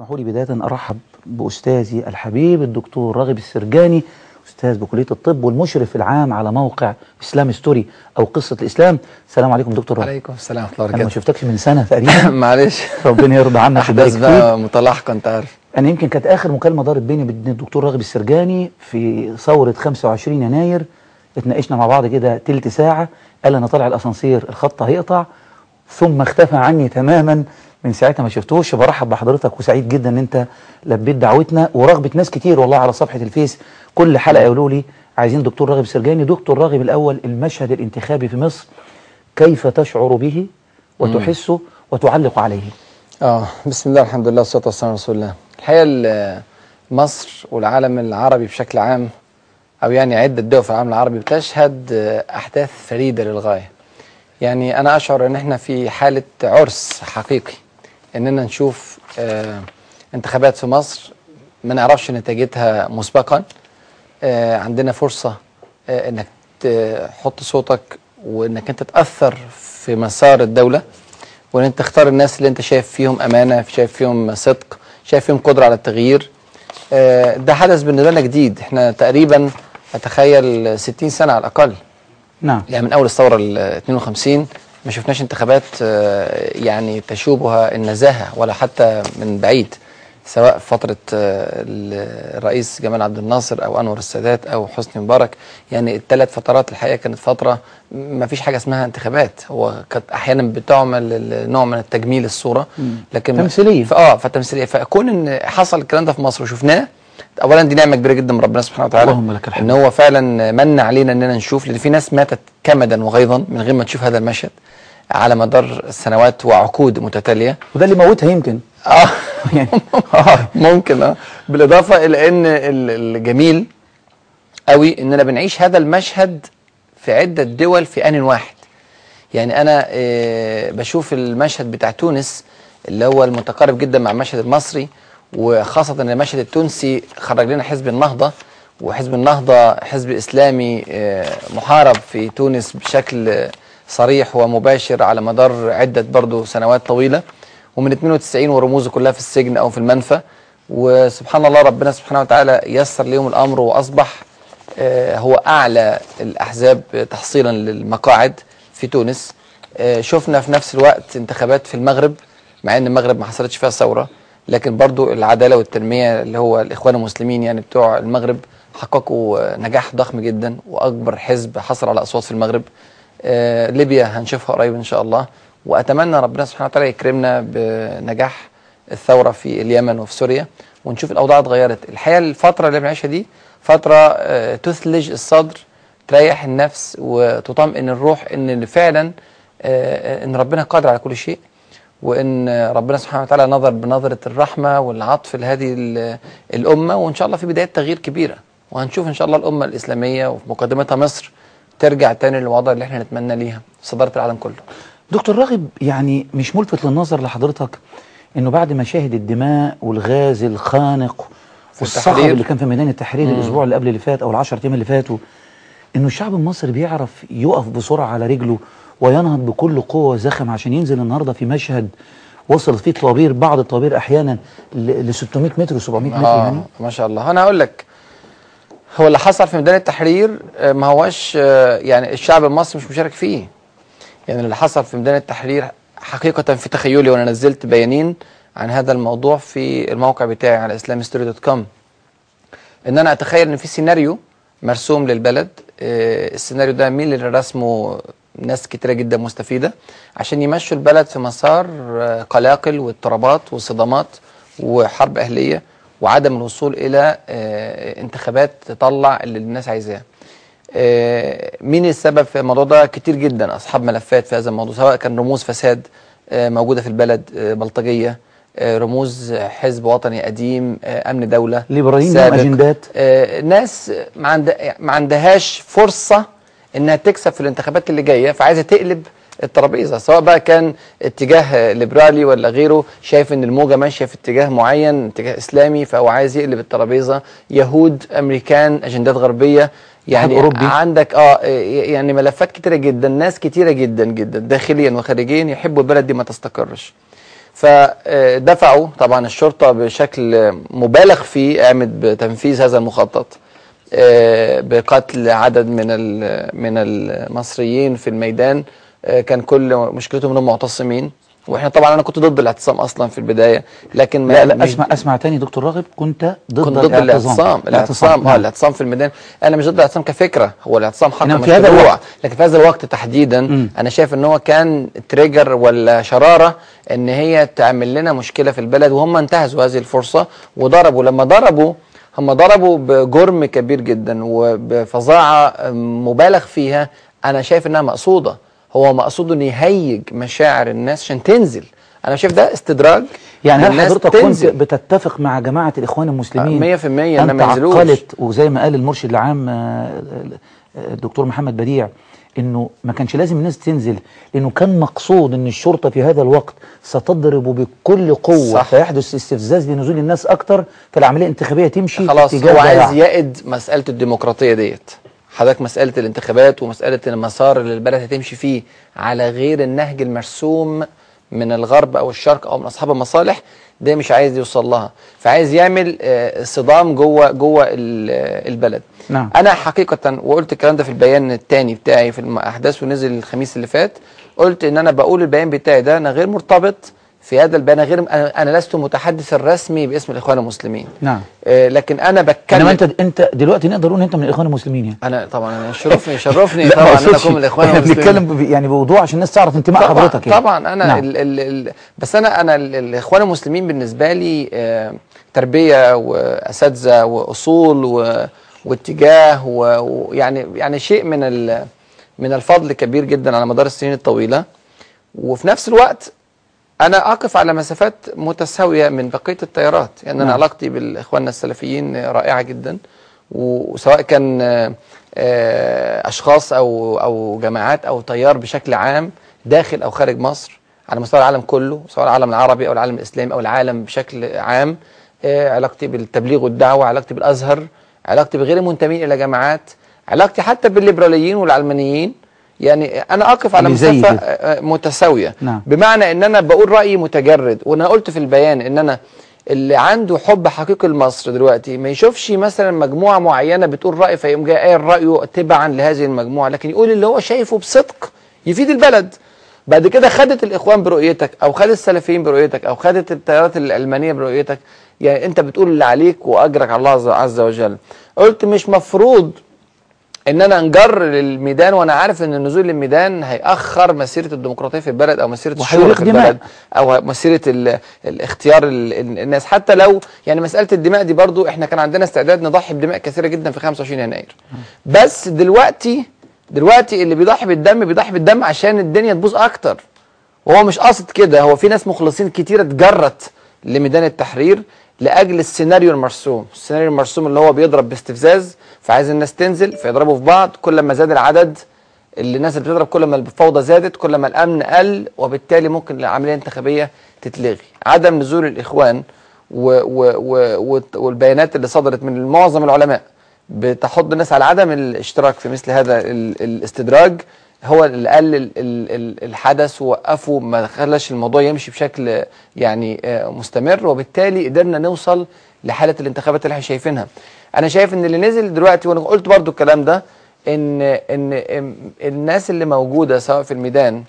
اسمحوا لي بداية أرحب بأستاذي الحبيب الدكتور راغب السرجاني أستاذ بكلية الطب والمشرف العام على موقع إسلام ستوري أو قصة الإسلام. السلام عليكم دكتور راغب عليكم السلام ورحمة الله أنا ما وبركاته. شفتكش من سنة تقريبا. معلش. ربنا يرضى عنك فيك بقى متلاحقة انت عارف. أنا يمكن كانت آخر مكالمة دارت بيني وبين الدكتور راغب السرجاني في ثورة 25 يناير. اتناقشنا مع بعض كده تلت ساعة. قال أنا طالع الأسانسير الخط هيقطع. ثم اختفى عني تماما. من ساعتها ما شفتوش. برحب بحضرتك وسعيد جدا ان انت لبيت دعوتنا ورغبة ناس كتير والله على صفحة الفيس. كل حلقة يقولوا لي عايزين دكتور راغب السرجاني دكتور راغب الأول المشهد الانتخابي في مصر كيف تشعر به وتحسه وتعلق عليه؟ آه بسم الله الحمد لله والصلاة والسلام على رسول الله. الحقيقة ال- مصر والعالم العربي بشكل عام أو يعني عدة دول في العالم العربي بتشهد أحداث فريدة للغاية. يعني أنا أشعر إن إحنا في حالة عرس حقيقي. إننا نشوف آه، انتخابات في مصر ما نعرفش نتيجتها مسبقا. آه، عندنا فرصة آه، إنك تحط صوتك وإنك أنت تأثر في مسار الدولة وإن أنت تختار الناس اللي أنت شايف فيهم أمانة شايف فيهم صدق شايف فيهم قدرة على التغيير. ده حدث بالنسبة لنا جديد. إحنا تقريبا أتخيل 60 سنة على الأقل. نعم. يعني من أول الثورة ال 52 ما شفناش انتخابات آه، يعني تشوبها النزاهة ولا حتى من بعيد سواء فترة آه، الرئيس جمال عبد الناصر أو أنور السادات أو حسني مبارك. يعني الثلاث فترات الحقيقة كانت فترة ما فيش حاجة اسمها انتخابات. هو كانت أحيانا بتعمل نوع من التجميل الصورة لكن تمثيلية. آه فتمثيلية. فكون إن حصل الكلام ده في مصر وشفناه اولا دي نعمة كبيرة جدا من ربنا سبحانه وتعالى اللهم لك الحمد. إن هو فعلا من علينا إننا نشوف لأن في ناس ماتت كمدا وغيظا من غير ما تشوف هذا المشهد على مدار سنوات وعقود متتالية. وده اللي موتها يمكن. آه. يعني ممكن آه. بالإضافة إلى إن ال- الجميل قوي إننا بنعيش هذا المشهد في عدة دول في آن واحد. يعني أنا آه، بشوف المشهد بتاع تونس اللي هو المتقارب جدا مع المشهد المصري وخاصة المشهد التونسي خرج لنا حزب النهضة وحزب النهضة حزب إسلامي آه، محارب في تونس بشكل صريح ومباشر على مدار عدة برضو سنوات طويلة. ومن 92 ورموزه كلها في السجن أو في المنفى. وسبحان الله ربنا سبحانه وتعالى يسر ليهم الأمر وأصبح آه، هو أعلى الأحزاب تحصيلا للمقاعد في تونس. آه، شفنا في نفس الوقت انتخابات في المغرب مع إن المغرب ما حصلتش فيها ثورة. لكن برضو العدالة والتنمية اللي هو الإخوان المسلمين يعني بتوع المغرب حققوا نجاح ضخم جدا وأكبر حزب حصل على أصوات في المغرب. آه، ليبيا هنشوفها قريب إن شاء الله. وأتمنى ربنا سبحانه وتعالى يكرمنا بنجاح الثورة في اليمن وفي سوريا. ونشوف الأوضاع اتغيرت. الحقيقة الفترة اللي بنعيشها دي فترة آه، تثلج الصدر تريح النفس وتطمئن الروح إن فعلا آه، إن ربنا قادر على كل شيء. وإن ربنا سبحانه وتعالى نظر بنظرة الرحمة والعطف لهذه ال- الأمة وإن شاء الله في بداية تغيير كبيرة. وهنشوف إن شاء الله الأمة الإسلامية وفي مقدمتها مصر ترجع تاني للوضع اللي إحنا نتمنى ليها صدارة العالم كله. دكتور راغب يعني مش ملفت للنظر لحضرتك إنه بعد مشاهد الدماء والغاز الخانق والصخب التحرير. اللي كان في ميدان التحرير الأسبوع اللي قبل اللي فات أو العشر أيام اللي فاتوا إنه الشعب المصري بيعرف يقف بسرعة على رجله وينهض بكل قوة وزخم عشان ينزل النهارده في مشهد وصلت فيه طوابير بعض الطوابير أحيانا ل 600 متر و700 متر يعني. ما شاء الله. أنا هقول لك هو اللي حصل في ميدان التحرير آه، ما هوش آه، يعني الشعب المصري مش مشارك فيه. يعني اللي حصل في ميدان التحرير حقيقة في تخيلي وأنا نزلت بيانين عن هذا الموضوع في الموقع بتاعي على islamhistory.com إن أنا أتخيل إن في سيناريو مرسوم للبلد آه، السيناريو ده مين اللي رسمه ناس كتيرة جدا مستفيدة عشان يمشوا البلد في مسار آه، قلاقل واضطرابات وصدامات وحرب أهلية وعدم الوصول إلى آه، انتخابات تطلع اللي الناس عايزاه آه، مين السبب في الموضوع ده؟ كتير جدا أصحاب ملفات في هذا الموضوع سواء كان رموز فساد موجودة في البلد بلطجية رموز حزب وطني قديم أمن دولة ليبراليين. أجندات. ناس ما, عند... ما عندهاش فرصة إنها تكسب في الانتخابات اللي جاية فعايزة تقلب الترابيزة سواء بقى كان اتجاه ليبرالي ولا غيره شايف إن الموجة ماشية في اتجاه معين اتجاه إسلامي فهو عايز يقلب الترابيزة. يهود أمريكان أجندات غربية يعني أوروبي. عندك آه يعني ملفات كتيرة جدا ناس كتيرة جدا جدا داخليا وخارجيا يحبوا البلد دي ما تستقرش. فدفعوا طبعا الشرطة بشكل مبالغ فيه قامت بتنفيذ هذا المخطط. آه، بقتل عدد من من المصريين في الميدان آه، كان كل مشكلتهم إنهم معتصمين وإحنا طبعا أنا كنت ضد الاعتصام أصلا في البداية لكن ما لا لا أسمع أسمع تاني دكتور راغب كنت ضد كنت ضد الاعتصام الاعتصام آه نعم. الاعتصام في الميدان أنا مش ضد الاعتصام كفكرة هو الاعتصام حق في هذا الوقت. لكن في هذا الوقت تحديدا مم. أنا شايف إن هو كان تريجر ولا شرارة إن هي تعمل لنا مشكلة في البلد وهم انتهزوا هذه الفرصة وضربوا لما ضربوا هم ضربوا بجرم كبير جدا وبفظاعة مبالغ فيها أنا شايف إنها مقصودة هو مقصود إنه يهيج مشاعر الناس عشان تنزل أنا شايف ده استدراج يعني هل حضرتك. كنت بتتفق مع جماعة الإخوان المسلمين آه، 100% إنما أن ما ينزلوش. وزي ما قال المرشد العام آه، آه، الدكتور محمد بديع إنه ما كانش لازم الناس تنزل لأنه كان مقصود إن الشرطة في هذا الوقت ستضرب بكل قوة صح. فيحدث استفزاز لنزول الناس أكتر فالعملية الانتخابية تمشي خلاص هو عايز. يائد مسألة الديمقراطية ديت حضرتك مسألة الانتخابات ومسألة المسار اللي البلد هتمشي فيه على غير النهج المرسوم من الغرب أو الشرق أو من أصحاب المصالح ده مش عايز يوصل لها فعايز يعمل آه، صدام جوه جوه ال- البلد نعم. أنا حقيقة وقلت الكلام ده في البيان الثاني بتاعي في الاحداث ونزل الخميس اللي فات قلت إن أنا بقول البيان بتاعي ده أنا غير مرتبط في هذا البيان غير أنا أنا لست متحدث الرسمي باسم الإخوان المسلمين نعم آه، لكن أنا بتكلم إنما أنت أنت دلوقتي نقدر نقول أنت من الإخوان المسلمين يعني أنا طبعا يشرفني يشرفني طبعا أقصدش. أكون من الإخوان إحنا المسلمين بنتكلم يعني بوضوح عشان الناس تعرف انتماء حضرتك يعني. طبعا أنا نعم. ال ال ال بس أنا أنا ال- الإخوان المسلمين بالنسبة لي آه، تربية وأساتذة وأصول و- واتجاه ويعني يعني شيء من ال- من الفضل كبير جدا على مدار السنين الطويلة. وفي نفس الوقت أنا أقف على مسافات متساوية من بقية التيارات. يعني أنا نعم. علاقتي بالاخواننا السلفيين رائعة جدا. وسواء كان آه، أشخاص أو أو جماعات أو تيار بشكل عام داخل أو خارج مصر على مستوى العالم كله سواء العالم العربي أو العالم الإسلامي أو العالم بشكل عام آه، علاقتي بالتبليغ والدعوة علاقتي بالأزهر علاقتي بغير المنتمين إلى جماعات علاقتي حتى بالليبراليين والعلمانيين يعني أنا أقف على زي مسافه. آه، متساوية نعم. بمعنى إن أنا بقول رأيي متجرد وأنا قلت في البيان إن أنا اللي عنده حب حقيقي لمصر دلوقتي ما يشوفش مثلا مجموعة معينة بتقول رأي فيقوم جاي قايل رأيه تبعا لهذه المجموعة لكن يقول اللي هو شايفه بصدق يفيد البلد بعد كده خدت الإخوان برؤيتك أو خدت السلفيين برؤيتك أو خدت التيارات العلمانيه برؤيتك يعني انت بتقول اللي عليك واجرك على الله عز- وجل. قلت مش مفروض ان أنا انجر للميدان وأنا عارف ان النزول للميدان هيأخر مسيرة الديمقراطية في البلد أو مسيرة وهيريق في. البلد أو مسيرة ال- الاختيار ال- ال- الناس. حتى لو يعني مسألة الدماء دي برضو إحنا كان عندنا استعداد نضحي بدماء كثيرة جدا في 25 يناير. بس دلوقتي دلوقتي اللي بيضحي بالدم بيضحي بالدم عشان الدنيا تبوظ أكتر. وهو مش قاصد كده. هو في ناس مخلصين كتير اتجرت لميدان التحرير. لأجل السيناريو المرسوم. السيناريو المرسوم اللي هو بيضرب باستفزاز فعايز الناس تنزل فيضربوا في بعض كل ما زاد العدد اللي الناس اللي بتضرب كل ما الفوضى زادت كل ما الأمن قل وبالتالي ممكن العملية الانتخابية تتلغي. عدم نزول الإخوان و و و والبيانات اللي صدرت من معظم العلماء بتحض الناس على عدم الاشتراك في مثل هذا ال- الاستدراج. هو اللي قلل ال- ال- الحدث ووقفه ما خلاش الموضوع يمشي بشكل يعني آه، مستمر وبالتالي قدرنا نوصل لحالة الانتخابات اللي إحنا شايفينها. أنا شايف إن اللي نزل دلوقتي وأنا قلت برضو الكلام ده إن إن الناس اللي موجودة سواء في الميدان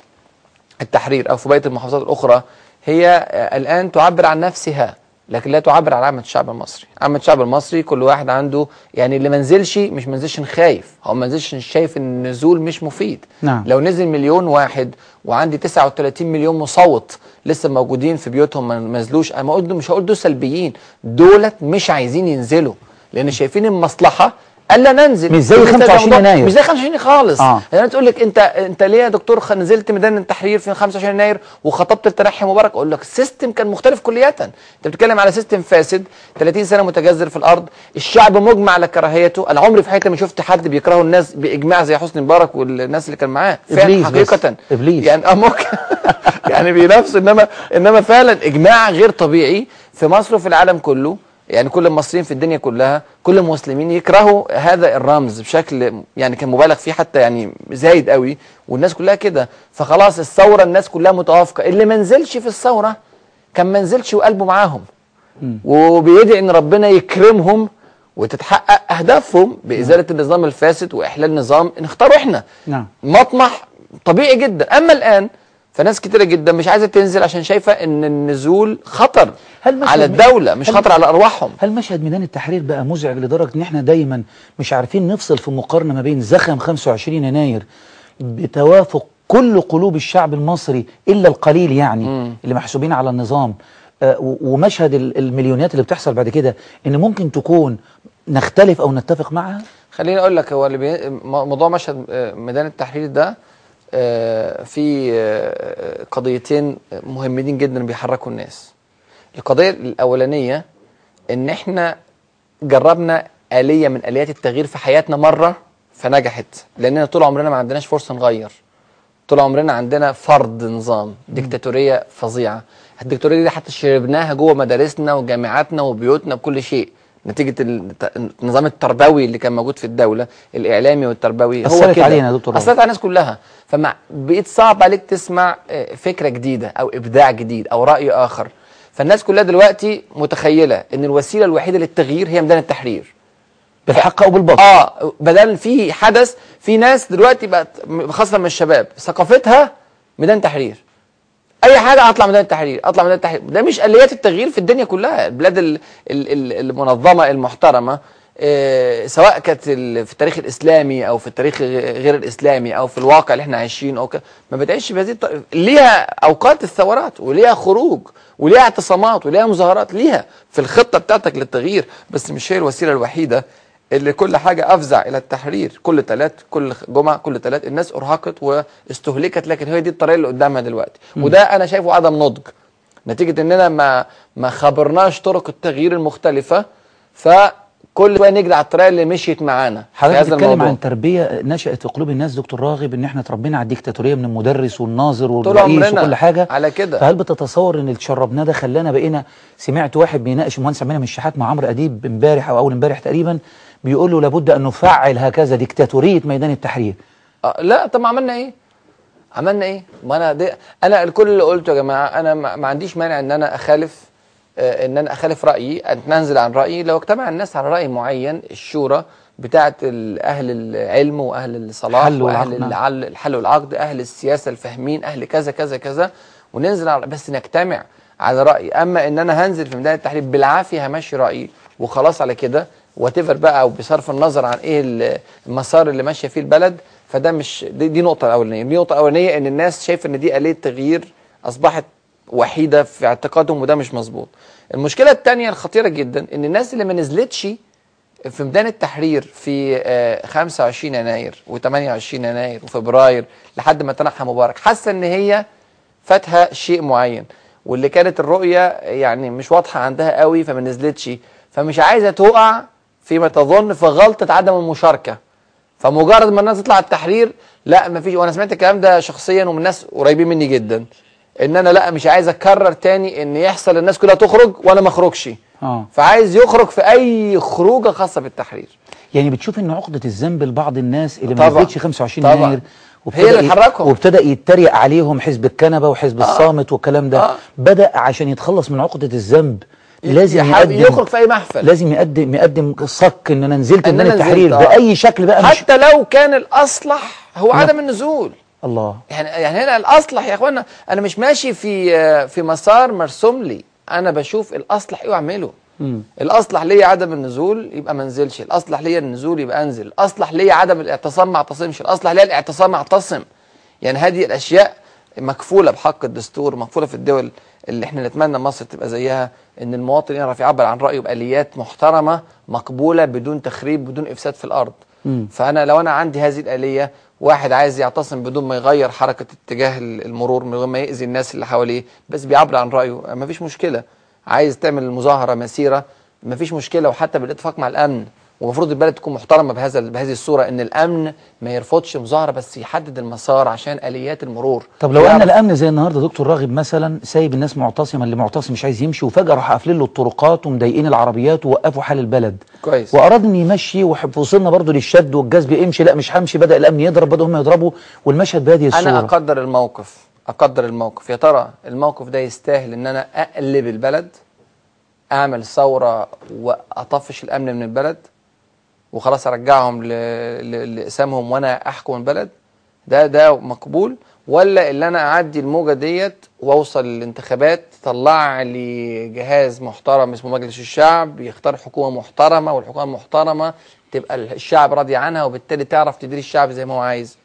التحرير أو في بقية المحافظات الأخرى هي آه، الآن تعبر عن نفسها لكن لا تعبر عن عامة الشعب المصري، عامة الشعب المصري كل واحد عنده يعني اللي ما نزلش مش ما نزلش خايف، هو ما نزلش شايف إن النزول مش مفيد. نعم. لو نزل مليون واحد وعندي 39 مليون مصوت لسه موجودين في بيوتهم ما ما نزلوش أنا ما قلت مش هقول دول سلبيين دولت مش عايزين ينزلوا لأن شايفين المصلحة ألا ننزل. مش زي كل ده 25 موضوع- يناير. مش زي 25 خالص. آه. يعني تقول لك أنت أنت ليه يا دكتور نزلت ميدان التحرير في 25 يناير وخطبت التنحي مبارك؟ أقول لك ال system كان مختلف كليا. أنت بتتكلم على system فاسد 30 سنة متجذر في الأرض. الشعب مجمع على كراهيته. أنا عمري في حياتي ما شفت حد بيكرهه الناس بإجماع زي حسني مبارك والناس اللي كان معاه. فعلا بس. حقيقه. إبليس. يعني آه ممكن. يعني بينافسوا إنما إنما فعلا إجماع غير طبيعي في مصر وفي العالم كله. يعني كل المصريين في الدنيا كلها كل المسلمين يكرهوا هذا الرمز بشكل يعني كان مبالغ فيه حتى يعني زايد قوي والناس كلها كده. فخلاص الثورة الناس كلها متوافقة. اللي ما نزلش في الثورة كان ما نزلش وقلبه معاهم. وبيدعي إن ربنا يكرمهم وتتحقق أهدافهم بإزالة النظام الفاسد وإحلال نظام نختاره إحنا. نعم. مطمح طبيعي جدا. أما الآن فناس كتيرة جدا مش عايزة تنزل عشان شايفة إن النزول خطر على م- الدولة مش هل- خطر على أرواحهم هل مشهد ميدان التحرير بقى مزعج لدرجة إن إحنا دايما مش عارفين نفصل في مقارنة ما بين زخم 25 يناير بتوافق كل قلوب الشعب المصري إلا القليل يعني مم. اللي محسوبين على النظام آه، ومشهد ال- المليونيات اللي بتحصل بعد كده إن ممكن تكون نختلف أو نتفق معها خليني أقول لك هو اللي. م- موضوع مشهد آه، ميدان التحرير ده في آه، قضيتين مهمين جدا بيحركوا الناس. القضية الأولانية إن إحنا جربنا آلية من آليات التغيير في حياتنا مرة فنجحت لأننا طول عمرنا ما عندناش فرصة نغير. طول عمرنا عندنا فرض نظام ديكتاتورية فظيعة. الديكتاتورية دي حتى شربناها جوه مدارسنا وجامعاتنا وبيوتنا بكل شيء. نتيجة النظام التربوي اللي كان موجود في الدولة الإعلامي والتربوي هو أثرت كده. علينا يا دكتور. أثرت على الناس كلها. فما بقيت صعب عليك تسمع آه، فكرة جديدة أو إبداع جديد أو رأي آخر. فالناس كلها دلوقتي متخيلة إن الوسيلة الوحيدة للتغيير هي ميدان التحرير. بالحق أو بالباطل. آه بدل في حدث في ناس دلوقتي بقت خاصة من الشباب ثقافتها ميدان تحرير. أي حاجة أطلع ميدان التحرير أطلع ميدان التحرير ده مش آليات التغيير في الدنيا كلها. البلاد ال ال ال المنظمة المحترمة آه سواء كانت في التاريخ الإسلامي أو في التاريخ غير الإسلامي أو في الواقع اللي إحنا عايشينه أو ك- ما بتعيش بهذه ليها أوقات الثورات وليها خروج وليها اعتصامات وليها مظاهرات ليها في الخطة بتاعتك للتغيير بس مش هي الوسيلة الوحيدة اللي كل حاجة أفزع إلى التحرير. كل تلات كل جمعة كل تلات الناس أرهقت واستهلكت لكن هي دي الطريقة اللي قدامها دلوقتي. وده أنا شايفه عدم نضج. نتيجة إننا ما ما خبرناش طرق التغيير المختلفة فكل شوية نجري على الطريقة اللي مشيت معانا حضرتك بتتكلم عن تربية نشأت في قلوب الناس دكتور راغب إن إحنا اتربينا على الديكتاتورية من المدرس والناظر والرئيس وكل حاجة. على كده. فهل بتتصور إن اللي شربناه ده خلانا بقينا سمعت واحد بيناقش المهندس عمنا من الشحات مع عمرو أديب امبارح أو أول امبارح تقريبا بيقول له لابد أن نفعل هكذا ديكتاتورية ميدان التحرير آه لا طب ما عملنا إيه؟ عملنا إيه؟ ما أنا دي أنا الكل اللي قلته يا جماعة أنا ما عنديش مانع إن أنا أخالف آه إن أنا أخالف رأيي أن أنزل عن رأيي لو اجتمع الناس على رأي معين الشورى بتاعه أهل العلم وأهل الصلاح الحل وأهل نعم. الحل والعقد أهل السياسة الفاهمين أهل كذا كذا كذا وننزل على بس نجتمع على رأي أما إن أنا هنزل في ميدان التحرير بالعافية همشي رأيي وخلاص على كده واتيفر بقى وبصرف النظر عن إيه ال- المسار اللي ماشية فيه البلد. فده مش دي, دي نقطة الأولانية. دي نقطة الأولانية إن الناس شايفة إن دي آلية تغيير أصبحت وحيدة في اعتقادهم وده مش مظبوط. المشكلة الثانية الخطيرة جدا إن الناس اللي ما نزلتش في ميدان التحرير في آه، 25 يناير و28 يناير وفبراير لحد ما تنحى مبارك. حاسة إن هي فاتها شيء معين واللي كانت الرؤية يعني مش واضحة عندها قوي فما نزلتش. فمش عايزة تقع فيما تظن في غلطة عدم المشاركة فمجرد ما الناس تطلع التحرير لا مفيش وأنا سمعت الكلام ده شخصيا ومن ناس قريبين مني جدا إن أنا لا مش عايز أكرر تاني إن يحصل الناس كلها تخرج وأنا ما أخرجش آه فعايز يخرج في أي خروجة خاصة بالتحرير يعني بتشوف إن عقدة الذنب لبعض الناس اللي. ما نزلتش 25 طبعاً. يناير هي اللي تحركهم. وابتدى يتريق عليهم حزب الكنبة وحزب الصامت والكلام ده آه. بدأ عشان يتخلص من عقدة الذنب لازم يحاول يقدم يخرج في أي محفل. لازم يقدم يقدم صك إن أنا نزلت ميدان أنا التحرير نزلت، آه. باي شكل بقى مش حتى لو كان الأصلح هو عدم النزول. الله. يعني يعني هنا الأصلح يا إخوانا أنا مش ماشي في آه، في مسار مرسوم لي. أنا بشوف الأصلح إيه واعمله. الأصلح ليا عدم النزول يبقى ما انزلش. الأصلح ليا النزول يبقى أنزل. الأصلح ليا عدم الاعتصام ما اعتصمش الأصلح ليا الاعتصام اعتصم يعني هذه الأشياء مكفولة بحق الدستور مكفولة في الدول اللي إحنا نتمنى مصر تبقى زيها إن المواطن يعرف يعبر عن رأيه بآليات محترمة مقبولة بدون تخريب بدون إفساد في الأرض. مم. فأنا لو أنا عندي هذه الآلية واحد عايز يعتصم بدون ما يغير حركة اتجاه المرور من غير ما يأذي الناس اللي حواليه بس بيعبر عن رأيه مفيش مشكلة. عايز تعمل مظاهرة مسيرة مفيش مشكلة. وحتى بالإتفاق مع الأمن ومفروض البلد تكون محترمة بهذا بهذه الصورة إن الأمن ما يرفضش مظاهرة بس يحدد المسار عشان آليات المرور. طب لو أن الأمن زي النهارده دكتور راغب مثلا سايب الناس معتصمه اللي معتصم مش عايز يمشي وفجأة راح قافلين له الطرقات ومضايقين العربيات ووقفوا حال البلد. كويس. واراد ان يمشي وصلنا برضه للشد والجذب امشي لا مش همشي بدأ الأمن يضرب بدأوا هم يضربوا والمشهد بهذه الصورة. أنا أقدر الموقف أقدر الموقف. يا ترى الموقف ده يستاهل إن أنا أقلب البلد أعمل ثورة وأطفش الأمن من البلد؟ وخلاص أرجعهم ل- ل- لاقسامهم وأنا أحكم البلد. ده ده مقبول. ولا اللي أنا أعدي الموجة ديت وأوصل للانتخابات تطلع لي جهاز محترم اسمه مجلس الشعب يختار حكومة محترمة والحكومة المحترمة تبقى الشعب راضي عنها وبالتالي تعرف تدير الشعب زي ما هو عايز.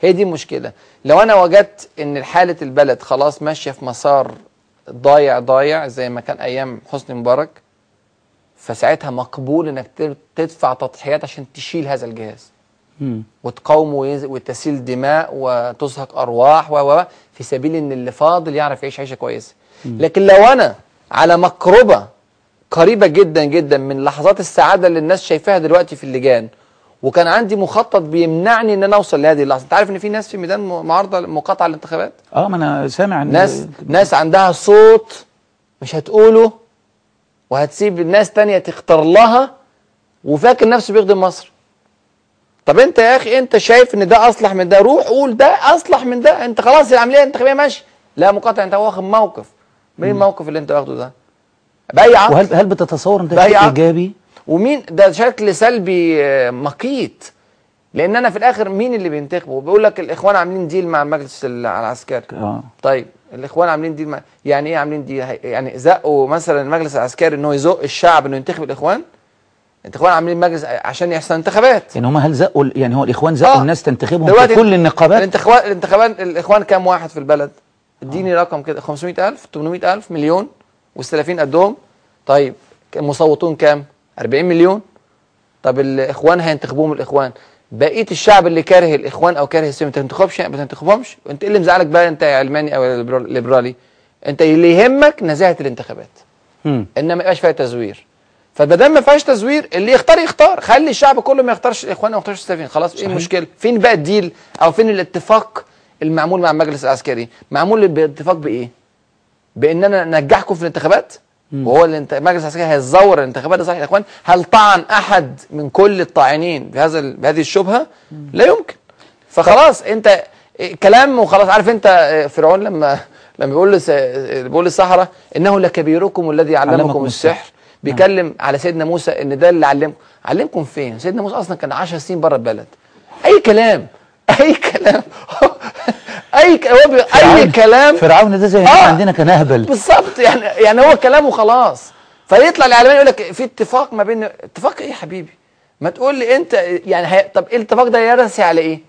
هي دي المشكلة. لو أنا وجدت إن حالة البلد خلاص ماشية في مسار ضايع ضايع زي ما كان أيام حسني مبارك فساعتها مقبول إنك تدفع تضحيات عشان تشيل هذا الجهاز. مم. وتقاومه ويز- وتسيل دماء وتزهق أرواح و في سبيل إن اللي فاضل يعرف يعيش عيشة كويسة. لكن لو أنا على مقربة قريبة جدا جدا من لحظات السعادة اللي الناس شايفاها دلوقتي في اللجان وكان عندي مخطط بيمنعني إن أنا أوصل لهذه اللحظة. أنت عارف إن في ناس في ميدان معارضة مقاطعه الانتخابات؟ آه ما أنا سامع إن ناس ناس عندها صوت مش هتقوله وهتسيب الناس تانية تختار لها وفاكر نفسه بيخدم مصر. طب انت يا أخي انت شايف ان ده اصلح من ده؟ روح قول ده اصلح من ده. انت خلاص العملية الانتخابية ماشيه لا مقاطع انت واخد موقف. مين الموقف اللي انت واخده ده؟ باي عقل وهل هل بتتصور إن ده شيء. إيجابي؟ ومين؟ ده شكل سلبي آه، مقيت. لأن أنا في الآخر مين اللي بينتخبه؟ بيقول لك الإخوان عاملين ديل مع المجلس العسكري. آه. طيب. الإخوان عاملين دي يعني إيه عاملين دي؟ يعني زقوا مثلا المجلس العسكري ان هو يزق الشعب إنه ينتخب الإخوان؟ الإخوان عاملين مجلس عشان يحصل انتخابات يعني هم هل زقوا يعني هو الإخوان زقوا آه. الناس تنتخبهم في كل النقابات؟ الانتخابات الانتخابات الإخوان كام واحد في البلد؟ اديني رقم كده 500000 800000 مليون والسلفيين قدهم؟ طيب المصوتون كام؟ 40 مليون. طب الإخوان هينتخبوهم الإخوان؟ بقية الشعب اللي كاره الإخوان أو كاره السلم ما تنتخبش ما تنتخبهمش انت إيه اللي مزعلك بقى؟ أنت يا علماني أو ليبرالي. أنت اللي يهمك نزاهة الانتخابات. مم. ان ما يبقاش فيها تزوير. فما ما فيهاش تزوير اللي يختار يختار. خلي الشعب كله ما يختارش الإخوان أو ما يختارش السلفيين. خلاص إيه المشكلة؟ فين بقى الديل؟ أو فين الاتفاق المعمول مع المجلس العسكري؟ معمول باتفاق بإيه؟ بإن أنا انجحكم في الانتخابات؟ وهو الانت- المجلس العسكري هيزور الانتخابات ده صحيح. يا إخوان هل طعن أحد من كل الطاعنين بهذا بهذه الشبهة؟ لا يمكن. فخلاص انت كلام وخلاص. عارف انت آه، فرعون لما لما بيقول لس- بيقول للسحره إنه لكبيركم الذي علمكم علمكم السحر. السحر. بيكلم على سيدنا موسى إن ده اللي علمكم. علمكم فين؟ سيدنا موسى أصلا كان 10 سنين بره البلد. أي كلام. أي كلام. أي. أي كلام. فرعون ده زي آه. عندنا كان أهبل. بالظبط. يعني يعني هو كلامه خلاص. فيطلع الاعلامي يقول لك في اتفاق ما بين اتفاق إيه يا حبيبي؟ ما تقول لي أنت يعني هي... طب إيه الاتفاق ده يرسي على إيه؟